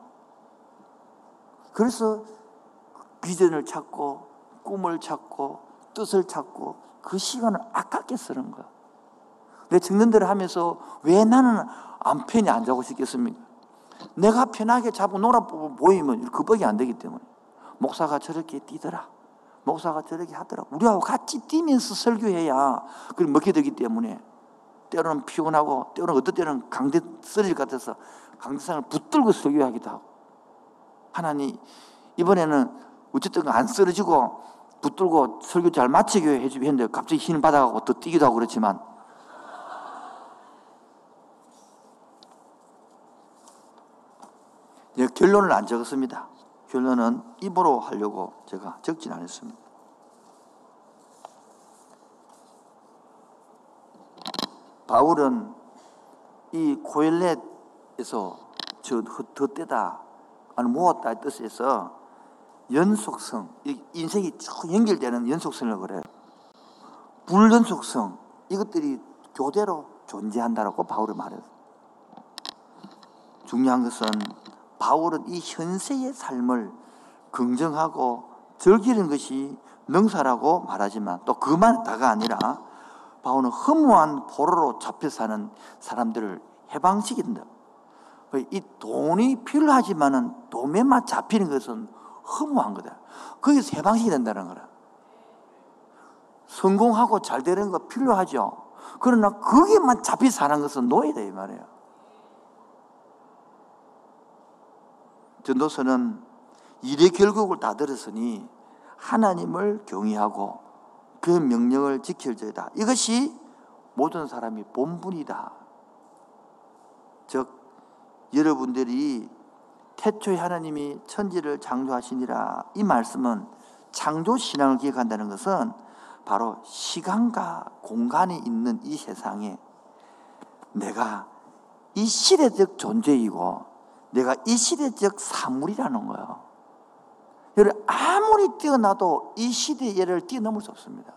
그래서 비전을 찾고, 꿈을 찾고, 뜻을 찾고, 그 시간을 아깝게 쓰는 거야. 내 청년들을 하면서 왜 나는 안 편히 안 자고 싶겠습니까? 내가 편하게 자고 놀아 보이면 그밖에 안 되기 때문에. 목사가 저렇게 뛰더라. 목사가 저렇게 하더라. 우리하고 같이 뛰면서 설교해야 그걸 먹게 되기 때문에 때로는 피곤하고 때로는 어떤 때는 강대 쓰러질 것 같아서 강대상을 붙들고 설교하기도 하고 하나님 이번에는 어쨌든 안 쓰러지고 붙들고 설교 잘 마치게 해주고 했는데 갑자기 힘 받아가고 또 뛰기도 하고 그렇지만 결론을 안 적었습니다. 결론은 입으로 하려고 제가 적진 않았습니다. 바울은 이 고엘렛에서 저 덧대다 아니 모았다 뜻에서 연속성 인생이 쭉 연결되는 연속성을 그래요. 불연속성 이것들이 교대로 존재한다라고 바울이 말해요. 중요한 것은 바울은 이 현세의 삶을 긍정하고 즐기는 것이 능사라고 말하지만 또 그만 다가 아니라 바울은 허무한 포로로 잡혀 사는 사람들을 해방시킨다. 이 돈이 필요하지만은 돈에만 잡히는 것은 허무한 거다. 거기서 해방시켜야 된다는 거라. 성공하고 잘 되는 거 필요하죠. 그러나 거기만 잡혀 사는 것은 노예다 이 말이에요. 전도서는 일의 결국을 다 들었으니 하나님을 경외하고 그 명령을 지킬지어다. 이것이 모든 사람이 본분이다. 즉 여러분들이 태초에 하나님이 천지를 창조하시니라 이 말씀은 창조 신앙을 기억한다는 것은 바로 시간과 공간이 있는 이 세상에 내가 이 시대적 존재이고 내가 이 시대적 사물이라는 거예요. 여러분 아무리 뛰어나도 이 시대의 예를 뛰어넘을 수 없습니다.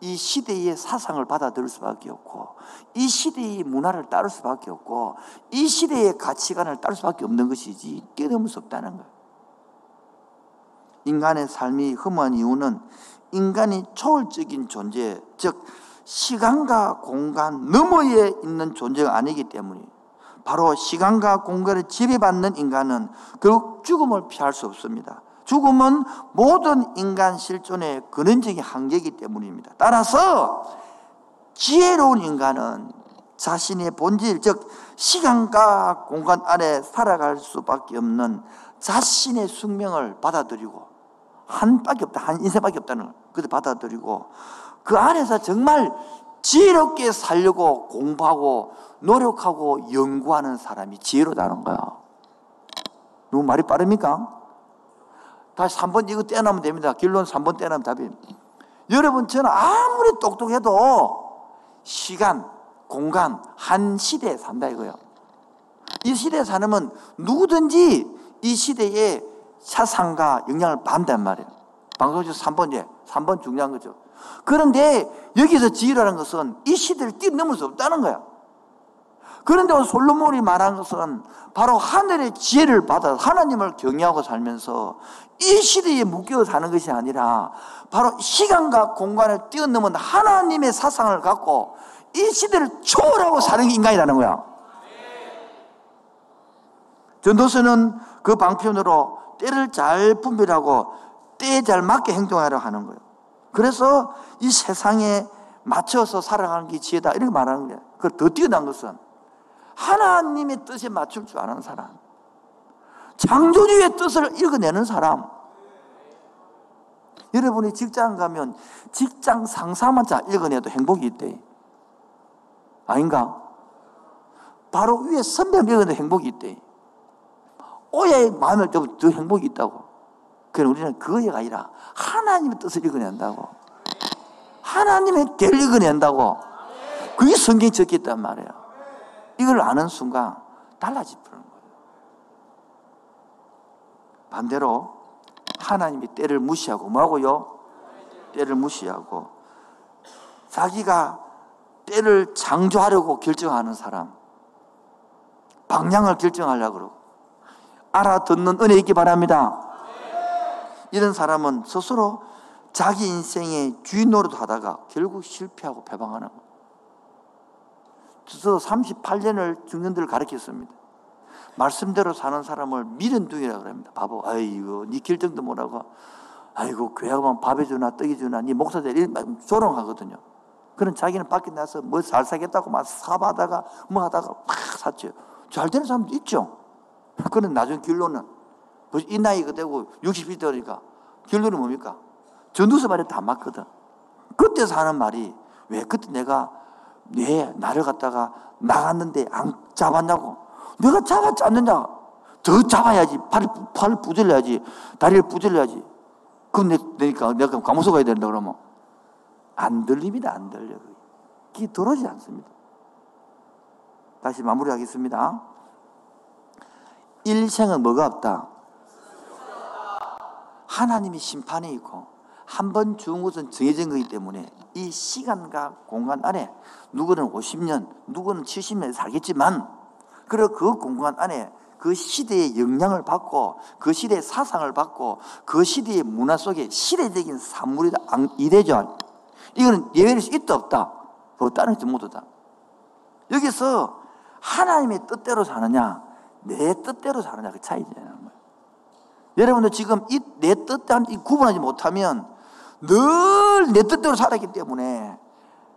이 시대의 사상을 받아들일 수밖에 없고 이 시대의 문화를 따를 수밖에 없고 이 시대의 가치관을 따를 수밖에 없는 것이지 뛰어넘을 수 없다는 거예요. 인간의 삶이 흠한 이유는 인간이 초월적인 존재, 즉 시간과 공간 너머에 있는 존재가 아니기 때문이에요. 바로 시간과 공간을 지배받는 인간은 결국 죽음을 피할 수 없습니다. 죽음은 모든 인간 실존의 근원적인 한계이기 때문입니다. 따라서 지혜로운 인간은 자신의 본질, 즉 시간과 공간 안에 살아갈 수밖에 없는 자신의 숙명을 받아들이고 한 밖에 없다, 한 인생밖에 없다는 걸 받아들이고 그 안에서 정말 지혜롭게 살려고 공부하고 노력하고 연구하는 사람이 지혜로다는 거야. 누구 말이 빠릅니까? 다시 3번 이거 떼어나면 됩니다. 결론 3번 떼어나면 답입니다. 여러분, 저는 아무리 똑똑해도 시간, 공간, 한 시대에 산다 이거예요. 이 시대에 사는 누구든지 이 시대에 사상과 영향을 받는단 말이에요. 방송에서 3번, 예, 3번 중요한 거죠. 그런데 여기서 지혜라는 것은 이 시대를 뛰어넘을 수 없다는 거야. 그런데 오늘 솔로몬이 말한 것은 바로 하늘의 지혜를 받아 하나님을 경외하고 살면서 이 시대에 묶여 사는 것이 아니라 바로 시간과 공간을 뛰어넘은 하나님의 사상을 갖고 이 시대를 초월하고 사는 게 인간이라는 거야. 전도서는 그 방편으로 때를 잘 분별하고 때에 잘 맞게 행동하려 하는 거예요. 그래서 이 세상에 맞춰서 살아가는 게 지혜다. 이렇게 말하는 거예요. 그더 뛰어난 것은 하나님의 뜻에 맞출 줄 아는 사람. 창조주의 뜻을 읽어내는 사람. 여러분이 직장 가면 직장 상사만 잘 읽어내도 행복이 있대. 아닌가? 바로 위에 선배 읽어내도 행복이 있대. 오해의 마음을 더 행복이 있다고. 그럼 우리는 그거가 아니라 하나님의 뜻을 읽어낸다고. 하나님의 계를 읽어낸다고. 그게 성경에 적혀 있단 말이에요. 이걸 아는 순간 달라지는 거예요. 반대로 하나님이 때를 무시하고 뭐하고요? 때를 무시하고 자기가 때를 창조하려고 결정하는 사람 방향을 결정하려고 그러고 알아듣는 은혜 있기 바랍니다. 이런 사람은 스스로 자기 인생의 주인 노릇 하다가 결국 실패하고 패방하는 거예요. 저 38년을 중년들을 가르쳤습니다. 말씀대로 사는 사람을 미련둥이라 그럽니다. 바보, 아이고, 네 결정도 못하고, 아이고, 교회가면 밥해 주나, 떡이 주나, 네 목사들, 조롱하거든요. 그런 자기는 밖에 나서 뭐 잘 사겠다고 막 사바다가 뭐 하다가 막 샀죠. 잘 되는 사람도 있죠. 그는 나중 결론은, 이 나이가 되고 60이 되니까, 결론은 뭡니까? 전두서 말이 다 맞거든. 그때 사는 말이, 왜 그때 내가 왜 나를 갖다가 나갔는데 안 잡았냐고. 내가 잡았지 않느냐. 더 잡아야지. 팔을, 팔을 부질러야지. 다리를 부질러야지. 그럼 내, 내니까 내가 감옥소 가야 된다 그러면. 안 들립니다. 안 들려. 귀 들어오지 않습니다. 다시 마무리하겠습니다. 일생은 뭐가 없다? 하나님이 심판이 있고 한 번 죽은 것은 정해진 거기 때문에 이 시간과 공간 안에 누구는 50년, 누구는 70년 살겠지만 그리고 그 공간 안에 그 시대의 영향을 받고 그 시대의 사상을 받고 그 시대의 문화 속에 시대적인 산물이다. 이래죠. 이거는 예외일 수 있다 없다. 없다는 게 모두다. 여기서 하나님의 뜻대로 사느냐 내 뜻대로 사느냐 그 차이잖아요. 여러분들 지금 이 내 뜻대로 구분하지 못하면 늘 내 뜻대로 살았기 때문에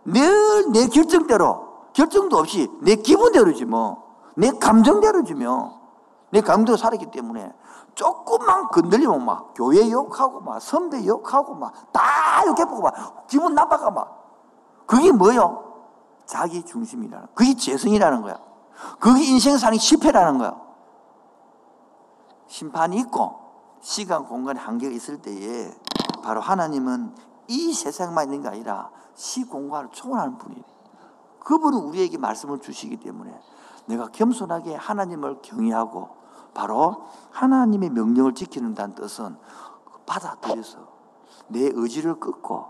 늘 내 결정대로 결정도 없이 내 기분대로지 뭐 내 감정대로지 뭐내 감정대로 살았기 때문에 조금만 건들리면 막 교회 욕하고 막 선배 욕하고 막 다 욕해보고 막 기분 나빠가 막 그게 뭐요? 자기 중심이라는 그게 재성이라는 거야 그게 인생 사는 실패라는 거야 심판이 있고 시간 공간의 한계가 있을 때에 바로 하나님은 이 세상만 있는 게 아니라 시 공간을 초월하는 분이에요. 그분은 우리에게 말씀을 주시기 때문에 내가 겸손하게 하나님을 경외하고 바로 하나님의 명령을 지키는다는 뜻은 받아들여서 내 의지를 끊고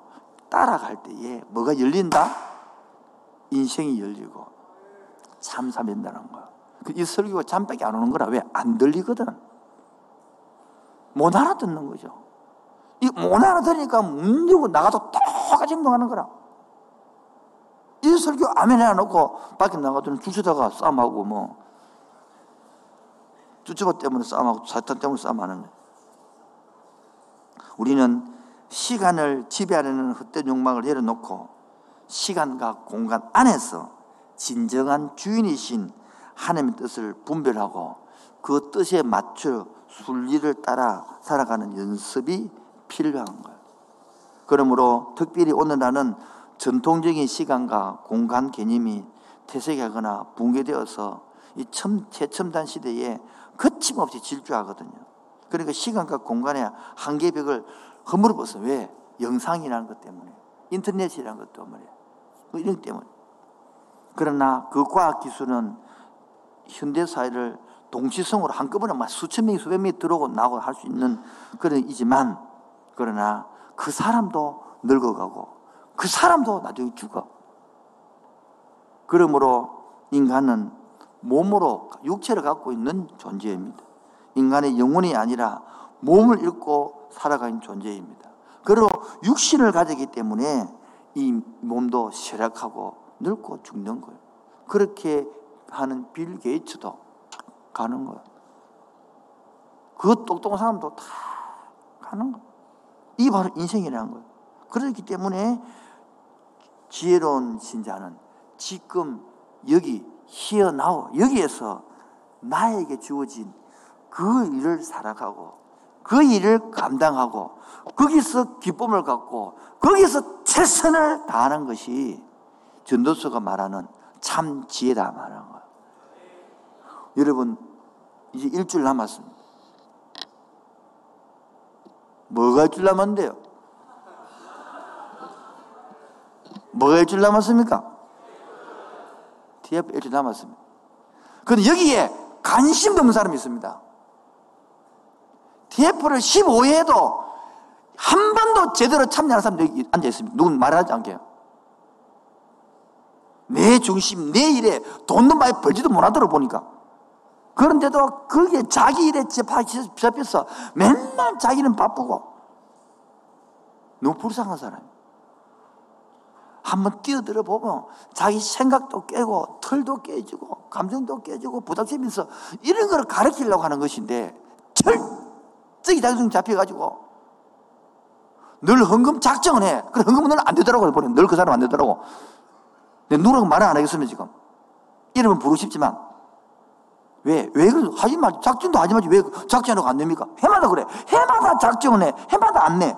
따라갈 때에 뭐가 열린다? 인생이 열리고 참사된다는 거야. 그이 설교가 잠밖에 안 오는 거라 왜? 안 들리거든. 못 알아듣는 거죠. 이 못 알아들으니까 문지고 나가도 똑같이 행동하는 거라. 이 설교 아멘 해놓고 밖에 나가더니 주차다가 싸움하고 뭐 주차바 때문에 싸움하고 사탄 때문에 싸움하는 거예요. 우리는 시간을 지배하려는 헛된 욕망을 내려놓고 시간과 공간 안에서 진정한 주인이신 하나님의 뜻을 분별하고 그 뜻에 맞춰 순리를 따라 살아가는 연습이 필요한 거예요. 그러므로 특별히 오늘날은 전통적인 시간과 공간 개념이 퇴색하거나 붕괴되어서 이 첨, 최첨단 시대에 거침없이 질주하거든요. 그러니까 시간과 공간의 한계벽을 허물어 벗어. 왜? 영상이라는 것 때문에. 인터넷이라는 것 때문에. 뭐 이런 때문에. 그러나 그 과학기술은 현대사회를 동시성으로 한꺼번에 막 수천 명이 수백 명이 들어오고 나오고 할 수 있는 그런 이지만 그러나 그 사람도 늙어가고 그 사람도 나중에 죽어. 그러므로 인간은 몸으로 육체를 갖고 있는 존재입니다. 인간의 영혼이 아니라 몸을 잃고 살아가는 존재입니다. 그리고 육신을 가지기 때문에 이 몸도 쇠락하고 늙고 죽는 거예요. 그렇게 하는 빌 게이츠도 가는 거예요. 그 똑똑한 사람도 다 가는 거예요. 이 바로 인생이라는 거예요. 그렇기 때문에 지혜로운 신자는 지금 여기 희어나오 여기에서 나에게 주어진 그 일을 살아가고 그 일을 감당하고 거기서 기쁨을 갖고 거기서 최선을 다하는 것이 전도서가 말하는 참 지혜다 말하는 거예요. 여러분 이제 일주일 남았습니다. 뭐가 일주일 남았는데요? 뭐가 일주일 남았습니까? TF 일주일 남았습니다. 그런데 여기에 관심도 없는 사람이 있습니다. TF를 15회에도 한 번도 제대로 참여하는 사람도 여기 앉아 있습니다. 누군 말하지 않게요. 내 중심, 내 일에 돈도 많이 벌지도 못하도록 보니까. 그런데도 그게 자기 일에 잡혀서 맨날 자기는 바쁘고 너무 불쌍한 사람이에요. 한번 뛰어들어 보면 자기 생각도 깨고 털도 깨지고 감정도 깨지고 부닥치면서 이런 걸 가르치려고 하는 것인데 철저히 자기 잡혀가지고 늘 헌금 작정을 해. 그 헌금은 늘 안 되더라고. 늘그 사람 안 되더라고. 내 누구라고 말을 안 하겠으면 지금. 이름은 부르고 싶지만. 왜? 왜 그래? 하지 마. 작정도 하지 마지. 왜 작정하고 안 됩니까? 해마다 그래. 해마다 작정을 해. 해마다 안 내.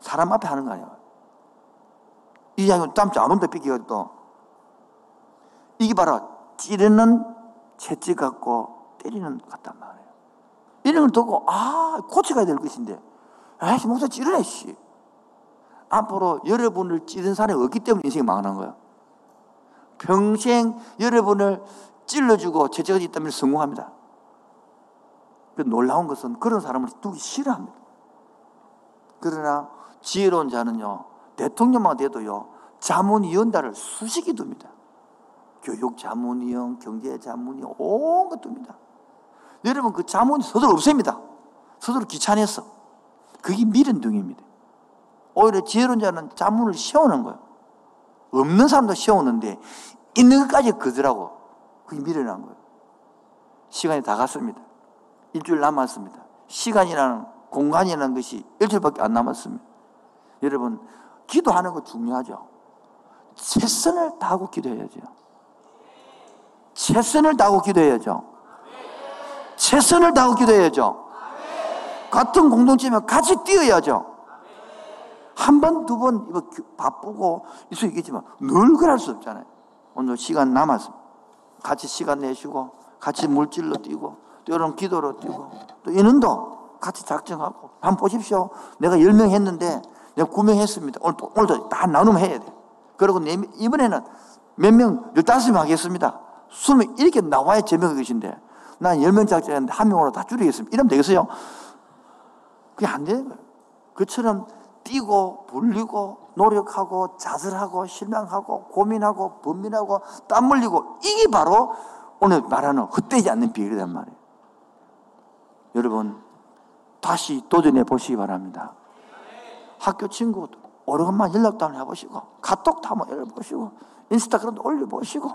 사람 앞에 하는 거 아니야. 이 양은 땀지 안 온다 삐기가 또. 이게 바로 찌르는 채찍 같고 때리는 것 같단 말이에요. 이런 걸 두고, 아, 고쳐가야 될 것인데. 아이씨, 목사 찌르네, 씨. 앞으로 여러분을 찌른 사람이 없기 때문에 인생이 망하는 거야. 평생 여러분을 찔러주고 채찍이 있다면 성공합니다. 그 놀라운 것은 그런 사람을 두기 싫어합니다. 그러나 지혜로운 자는요, 대통령만 돼도요, 자문위원단을 수식이 둡니다. 교육 자문위원, 경제 자문위원, 온것 둡니다. 여러분, 그 자문이 서둘러 없습니다. 서둘러 귀찮아서. 그게 미련둥입니다. 오히려 지혜로운 자는 자문을 세우는 거예요. 없는 사람도 세우는데, 있는 것까지 그들하고, 그게 미련한 거예요. 시간이 다 갔습니다. 일주일 남았습니다. 시간이라는 공간이라는 것이 일주일밖에 안 남았습니다. 여러분, 기도하는 거 중요하죠. 최선을 다하고 기도해야죠. 최선을 다하고 기도해야죠. 최선을 다하고 기도해야죠. 같은 공동체면 같이 뛰어야죠. 한 번, 두 번, 이거 바쁘고 있을 수 있겠지만 늘 그럴 수 없잖아요. 오늘 시간 남았습니다. 같이 시간 내시고, 같이 물질로 뛰고, 또 이런 기도로 뛰고, 또 이는도 같이 작정하고, 한번 보십시오. 내가 열 명 했는데 내가 구명했습니다. 오늘 또, 오늘도 다 나누면 해야 돼. 그리고 이번에는 몇 명, 열다섯 명 하겠습니다. 숨이 이렇게 나와야 제명이 계신데, 난열명 작정했는데 한 명으로 다 줄이겠습니다. 이러면 되겠어요? 그게 안 되는 거예요. 그처럼 뛰고, 불리고, 노력하고, 자살하고, 실망하고, 고민하고, 번민하고, 땀 흘리고, 이게 바로 오늘 말하는 헛되지 않는 비결이란 말이에요. 여러분, 다시 도전해 보시기 바랍니다. 학교 친구 오래간만 연락도 한번 해보시고 카톡도 한번 열어보시고 인스타그램도 올려보시고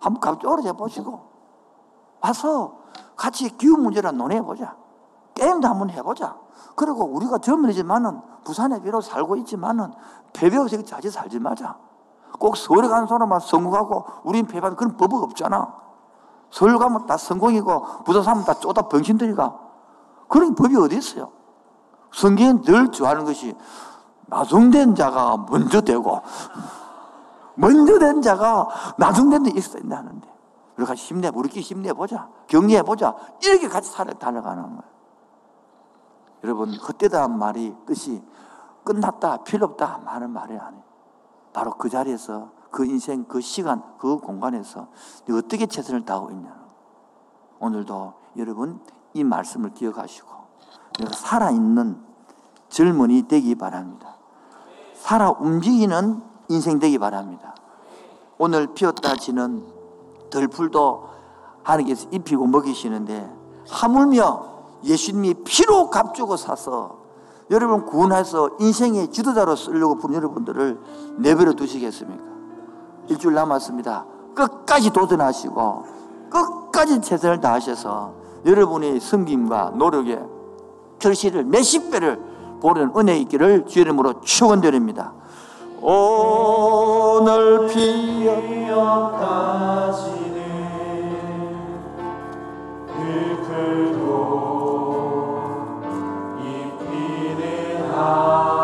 한번 갑자기 오래 해보시고 와서 같이 기후 문제를 논해보자. 게임도 한번 해보자. 그리고 우리가 젊은이지만은 부산에 비록 살고 있지만은 배배우서 자주 살지 마자. 꼭 서울에 가는 사람만 성공하고 우린 배반 그런 법은 없잖아. 서울 가면 다 성공이고 부산 사다 쪼다 병신들이가 그런 법이 어디 있어요? 성경은 늘 좋아하는 것이 나중된 자가 먼저 되고 먼저 된 자가 나중된 데 있어야 된다는데. 우리 같이 힘내 우리끼리 힘내보자 격려해보자. 이렇게 같이 살아 달려가는 거예요 여러분 헛되다는 말이 뜻이 끝났다 필요 없다 하는 말이 아니에요. 바로 그 자리에서 그 인생 그 시간 그 공간에서 어떻게 최선을 다하고 있냐 오늘도 여러분 이 말씀을 기억하시고 살아있는 젊은이 되기 바랍니다. 살아 움직이는 인생 되기 바랍니다. 오늘 피었다 지는 덜풀도 하나님께서 입히고 먹이시는데 하물며 예수님이 피로 값주고 사서 여러분 구원해서 인생의 지도자로 쓰려고 부른 여러분들을 내버려 두시겠습니까? 일주일 남았습니다. 끝까지 도전하시고 끝까지 최선을 다하셔서 여러분의 섬김과 노력에 결실을 몇십 배를 보는 은혜 있기를 주 이름으로 축원드립니다. 오늘 피었다지는 그들도 입히는 하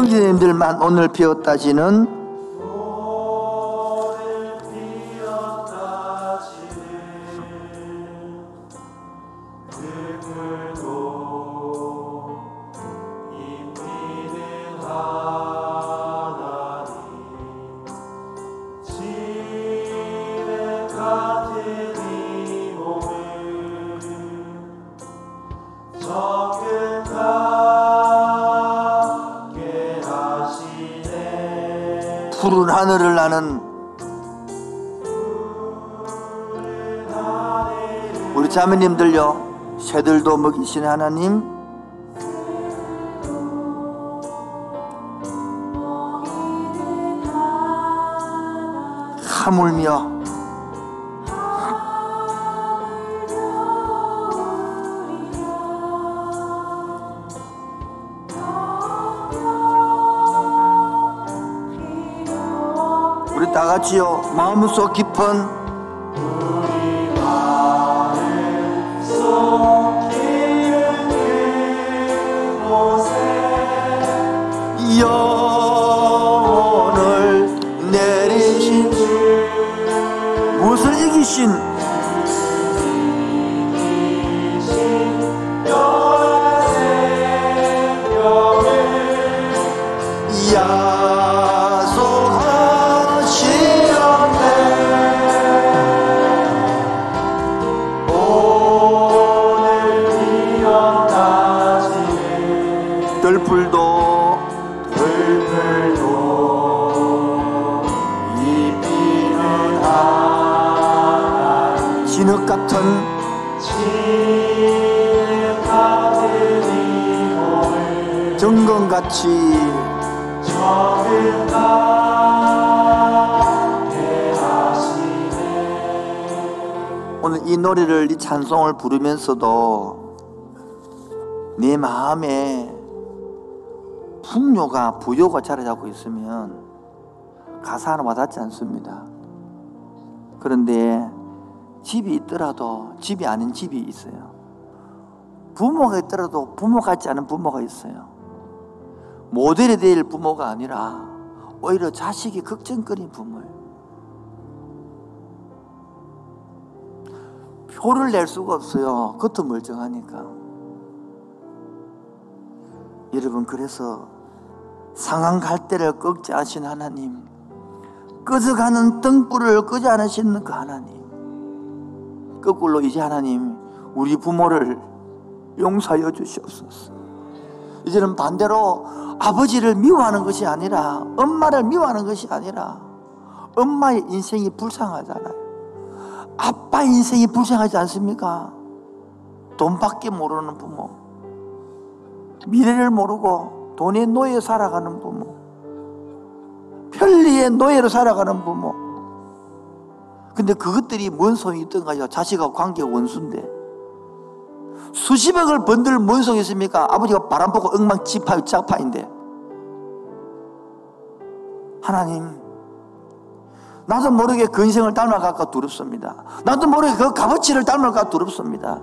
형제님들만 오늘 피었다지는 하늘을 나는 우리 자매님들요 새들도 먹이신 하나님. 하물며 같이요. 마음속 깊은 같이 오늘 이 노래를 이 찬송을 부르면서도 내 마음에 풍요가 부요가 자리 잡고 있으면 가사는 와닿지 않습니다. 그런데 집이 있더라도 집이 아닌 집이 있어요. 부모가 있더라도 부모 같지 않은 부모가 있어요. 모델이 될 부모가 아니라 오히려 자식이 걱정거린 부모예요. 표를 낼 수가 없어요. 겉은 멀쩡하니까. 여러분, 그래서 상한 갈대를 꺾지 않으신 하나님, 꺼져가는 등불을 끄지 않으시는 그 하나님, 거꾸로 이제 하나님, 우리 부모를 용서하여 주시옵소서. 이제는 반대로 아버지를 미워하는 것이 아니라, 엄마를 미워하는 것이 아니라, 엄마의 인생이 불쌍하잖아요. 아빠 인생이 불쌍하지 않습니까? 돈밖에 모르는 부모. 미래를 모르고 돈의 노예 살아가는 부모. 편리의 노예로 살아가는 부모. 근데 그것들이 뭔 소용이 있던가요? 자식하고 관계 원수인데. 수십억을 번들 뭔 소용이 있습니까? 아버지가 바람 보고 엉망 지파, 짝파인데. 하나님, 나도 모르게 그 인생을 닮아갈까 두렵습니다. 나도 모르게 그 값어치를 닮아갈까 두렵습니다.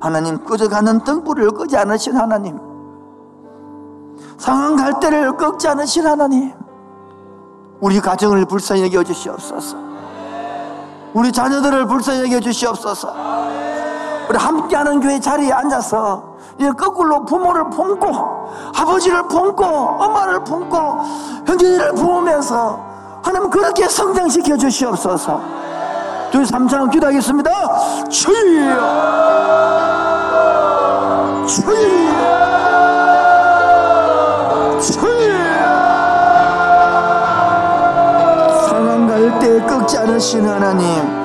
하나님 꺼져가는 등불을 끄지 않으신 하나님 상한 갈대를 꺾지 않으신 하나님 우리 가정을 불쌍히 여겨 주시옵소서 우리 자녀들을 불쌍히 여겨 주시옵소서 우리 함께하는 교회 자리에 앉아서 이제 거꾸로 부모를 품고 아버지를 품고 엄마를 품고 형제들을 품으면서 하나님 그렇게 성장시켜 주시옵소서. 저희 삼창 기도하겠습니다. 주여, 주여, 주여. 상한 갈때 꺾지 않으시는 하나님,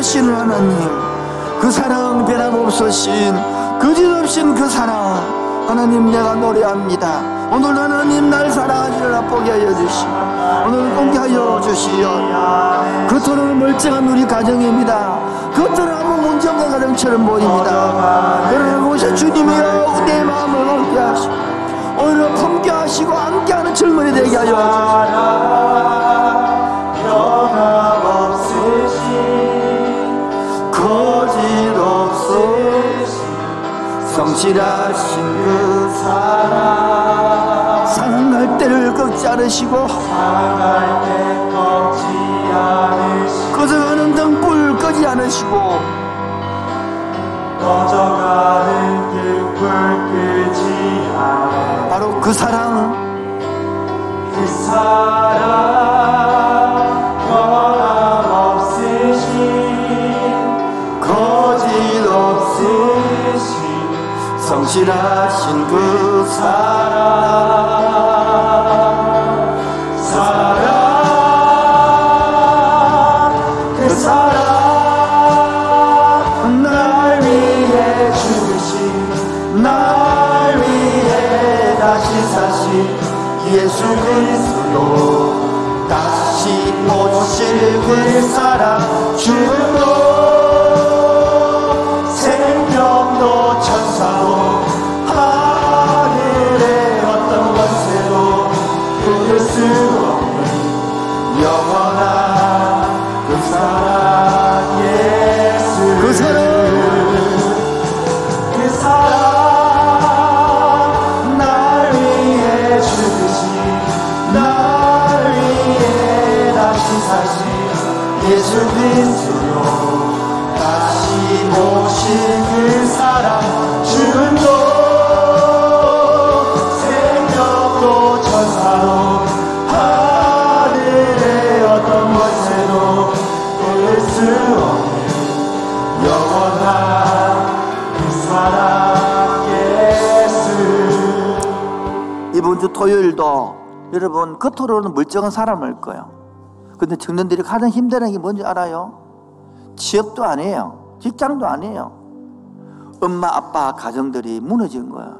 않으시는 하나님, 그 사랑 변함없으신 거짓없인 그 사랑. 하나님 내가 노래합니다. 오늘 하나님 날 사랑하시라 보게 하여 주시오. 오늘 공개 하여 주시오. 겉으로는 멀쩡한 우리 가정입니다. 겉으로는 아무 문제 없는 가정처럼 보입니다. 그러나 그곳에 주님이여 내 마음을 공개 하시고 오늘 품게 하시고 함께하는 젊은이 되게 하여 변함없 성실하신 그 사랑. 사랑 갈대를 꺾지 않으시고 사랑할 때 꺾지 않으시 꺼져가는 등불 끄지 않으시고 꺼져가는 등불 끄지 않아 바로 그 사랑. 그 사랑 성실하신 그 사랑 사랑 그 사랑 날 위해 죽으신 날 위해 다시 사신 예수 그리스도. 다시 오실 그 사랑 죽음 토요일도 여러분 겉으로는 멀쩡한 사람일 거예요. 근데 청년들이 가장 힘든 게 뭔지 알아요? 취업도 아니에요. 직장도 아니에요. 엄마, 아빠 가정들이 무너진 거야.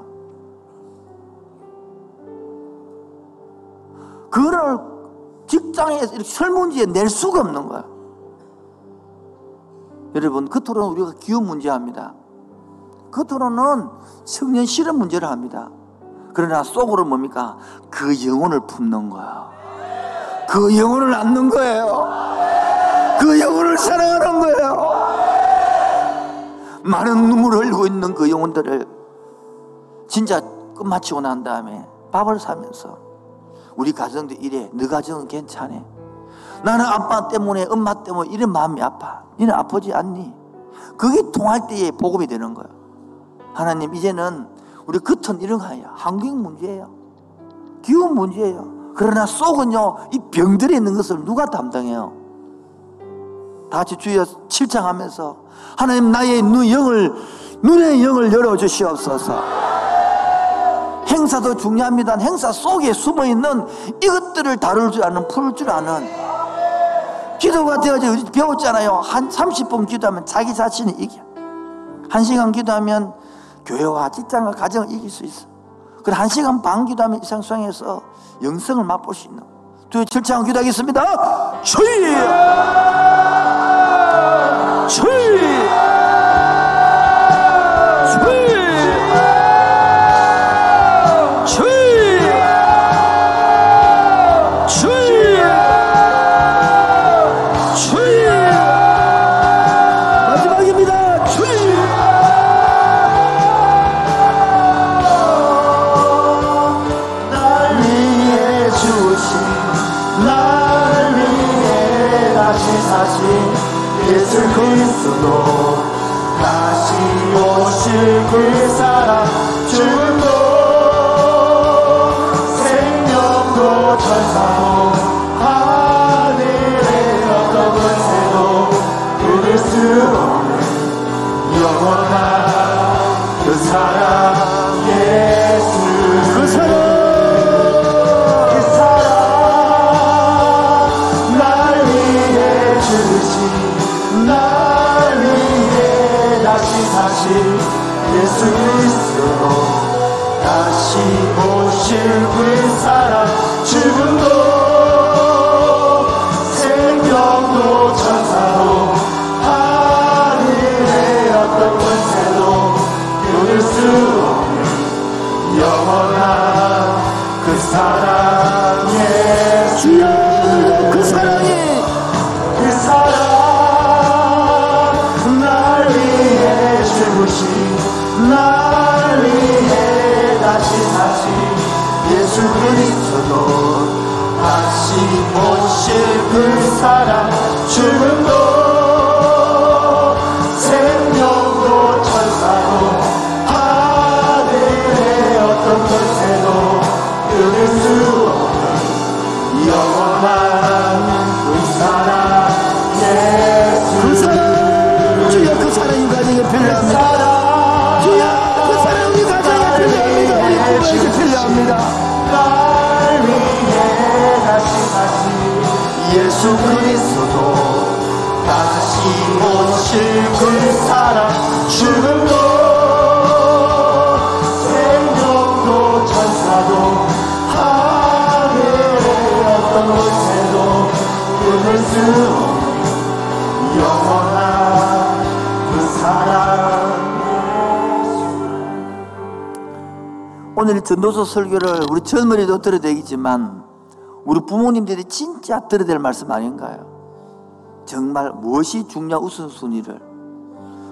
직장에서 이렇게 설문지에 낼 수가 없는 거야. 여러분, 겉으로는 우리가 기업 문제합니다. 겉으로는 청년 실업 문제를 합니다. 그러나 속으로 뭡니까? 그 영혼을 품는 거야. 그 영혼을 낳는 거예요. 그 영혼을 사랑하는 거예요. 많은 눈물을 흘리고 있는 그 영혼들을 진짜 끝마치고 난 다음에 밥을 사면서 우리 가정도 이래. 너 가정은 괜찮아. 나는 아빠 때문에 엄마 때문에 이런 마음이 아파. 너는 아프지 않니? 그게 통할 때에 복음이 되는 거예요. 하나님 이제는 우리 겉은 이런 거예요. 환경 문제예요. 기후 문제예요. 그러나 속은요, 이 병들에 있는 것을 누가 담당해요? 다 같이 주여 칠창하면서 하나님 나의 눈 영을 눈의 영을 열어 주시옵소서. 행사도 중요합니다. 행사 속에 숨어 있는 이것들을 다룰 줄 아는 풀 줄 아는 기도가 되어져 배웠잖아요. 한 30분 기도하면 자기 자신이 이겨. 한 시간 기도하면 교회와 직장과 가정을 이길 수 있어. 그래 한 시간 반 기도하면 이상 수에서 영성을 맛볼 수 있는. 두 철창 기도하겠습니다. 주의, 주의, 그그 예수 그리스도 다시 오실 그 사랑 오늘 전도서 설교를 우리 젊은이도 들어야 되겠지만 우리 부모님들이 진짜 들어야 될 말씀 아닌가요? 정말 무엇이 중요한 우선순위를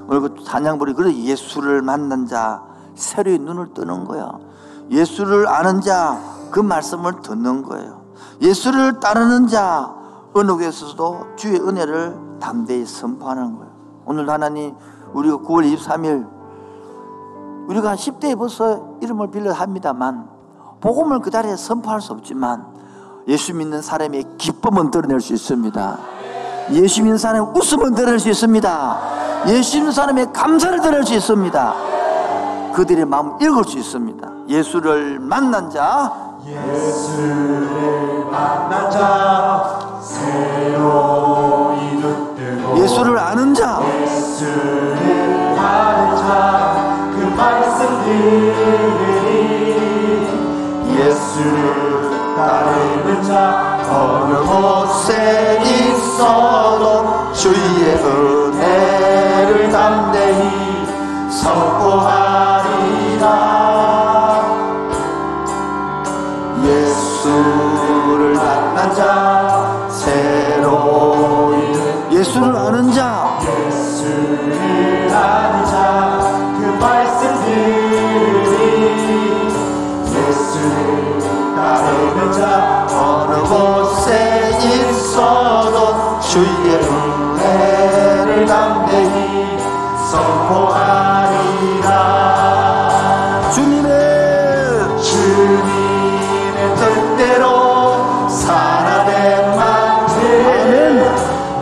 오늘 그 찬양부리 그래 예수를 만난 자 새로이 눈을 뜨는 거야. 예수를 아는 자 그 말씀을 듣는 거예요. 예수를 따르는 자 어느 곳에서도 주의 은혜를 담대히 선포하는 거예요. 오늘 하나님 우리가 9월 23일 우리가 10대에 벌써 이름을 빌려 합니다만 복음을 그 자리에 선포할 수 없지만 예수 믿는 사람의 기쁨은 드러낼 수 있습니다. 예수 믿는 사람의 웃음은 드러낼 수 있습니다. 예수 믿는 사람의 감사를 드러낼 수 있습니다. 그들의 마음 읽을 수 있습니다. 예수를 만난 자 예수를 만난 자 예수를 아는 자. 예수를 따르는 자 어느 곳에 있어도 주의 은혜를 담대히 선포하 예수를 아는 자. 예수를 아는 자그 말씀 들으니 예수를 따르는 자. 어느 곳에 있어도 주의 은혜를 담대히 선포하리라. 주님의 주님의 뜻대로 살아낸 만큼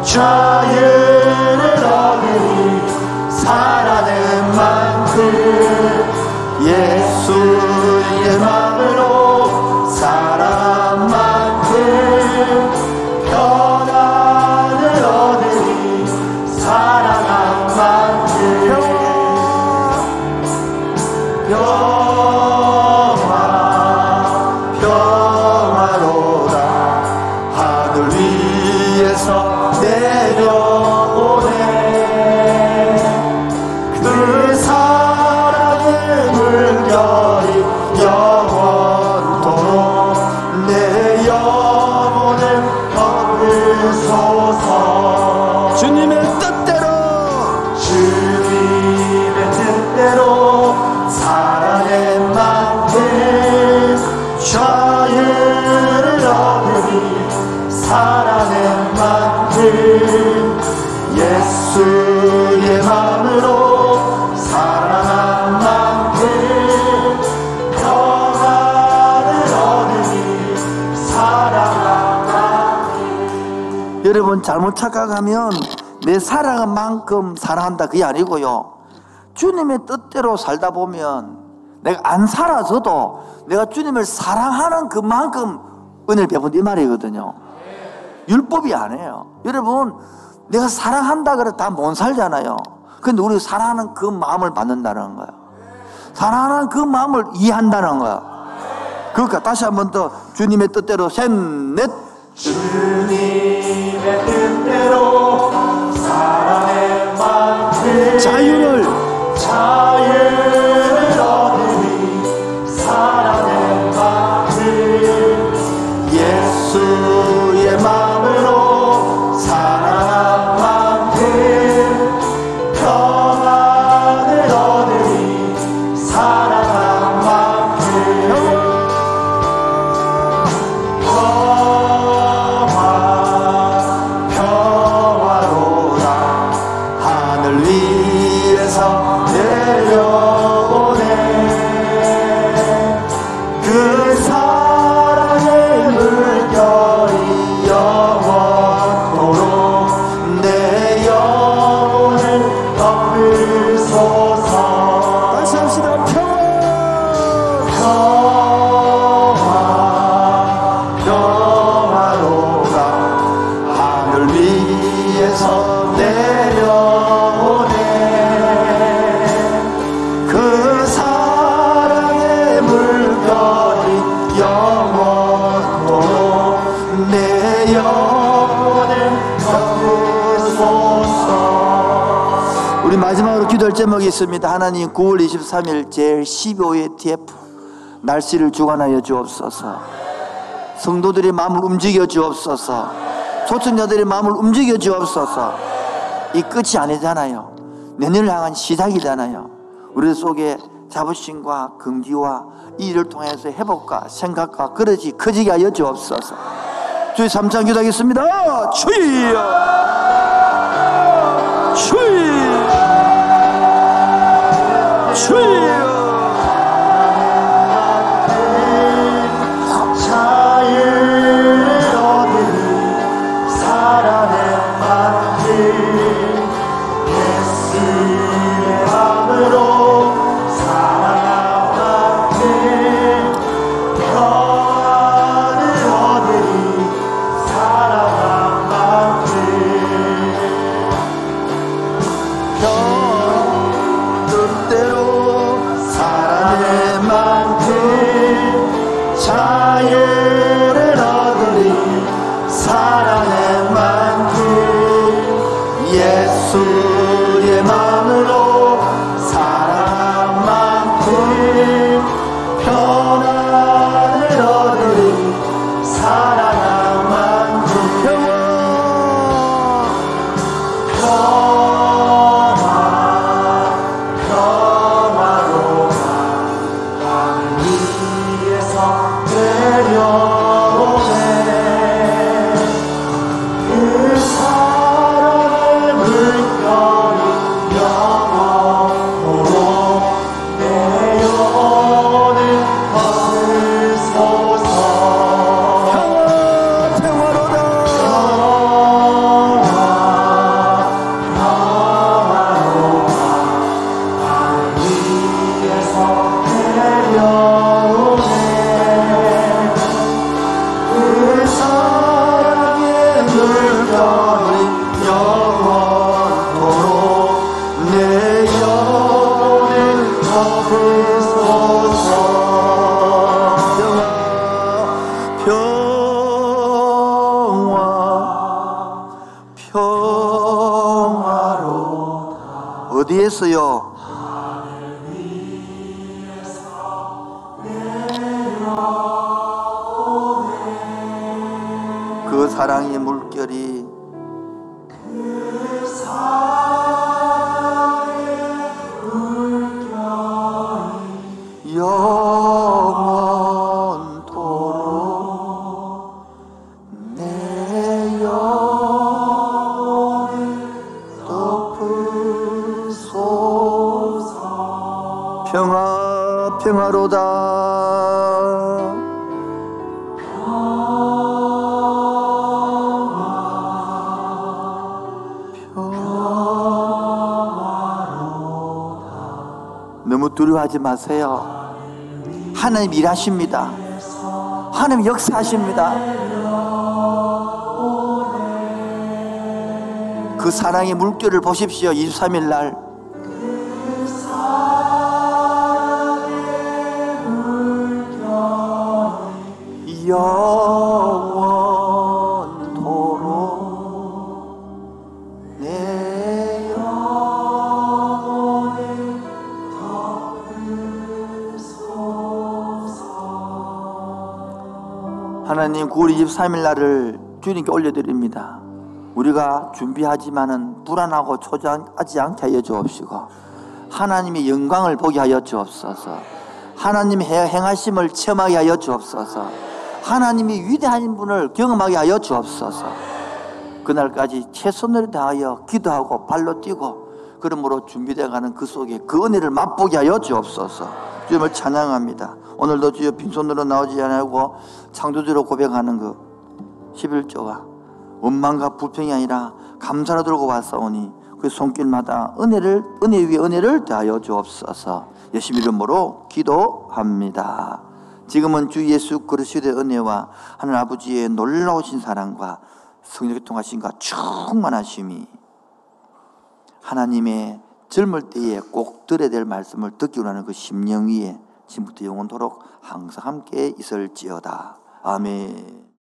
자유 예 여러분 잘못 착각하면 내 사랑한 만큼 사랑한다 그게 아니고요. 주님의 뜻대로 살다 보면 내가 안 살아서도 내가 주님을 사랑하는 그만큼 은혜를 베푼다 이 말이거든요. 율법이 아니에요. 여러분 내가 사랑한다 그래 다 못 살잖아요. 근데 우리 사랑하는 그 마음을 받는다는 거예요. 사랑하는 그 마음을 이해한다는 거야. 그러니까 다시 한 번 더 주님의 뜻대로 셋 넷 주님의 뜻대로 살아낸 만큼 자유를 자유 제목이 있습니다. 하나님 9월 23일 제일 12호의 TF 날씨를 주관하여 주옵소서. 성도들의 마음을 움직여 주옵소서. 초청자들의 마음을 움직여 주옵소서. 이 끝이 아니잖아요. 내년을 향한 시작이잖아요. 우리 속에 자부심과 긍지와 이 일을 통해서 회복과 생각과 그릇이 커지게 하여 주옵소서. 주의 삼창 기도하겠습니다. 주여! 주 그 사랑의 물결이 두려워하지 마세요. 하나님 일하십니다. 하나님 역사하십니다. 그 사랑의 물결을 보십시오. 23일 날. 하나님 9월 23일 날을 주님께 올려드립니다. 우리가 준비하지만은 불안하고 초조하지 않게 하여 주옵시고 하나님의 영광을 보게 하여 주옵소서. 하나님의 행하심을 체험하게 하여 주옵소서. 하나님이 위대한 분을 경험하게 하여 주옵소서. 그날까지 최선을 다하여 기도하고 발로 뛰고 그러므로 준비되어 가는 그 속에 그 은혜를 맛보게 하여 주옵소서. 주님을 찬양합니다. 오늘도 주여 빈손으로 나오지 않고 창조주로 고백하는 그 11조와 원망과 불평이 아니라 감사로 들고 왔사오니 그 손길마다 은혜를 은혜 위에 은혜를 더하여 주옵소서. 예수 이름으로 기도합니다. 지금은 주 예수 그리스도의 은혜와 하늘 아버지의 놀라우신 사랑과 성령의 통하심과 충만하심이 하나님의 젊을 때에 꼭 들어야 될 말씀을 듣기 원하는 그 심령 위에 지금부터 영원토록 항상 함께 있을지어다. 아멘.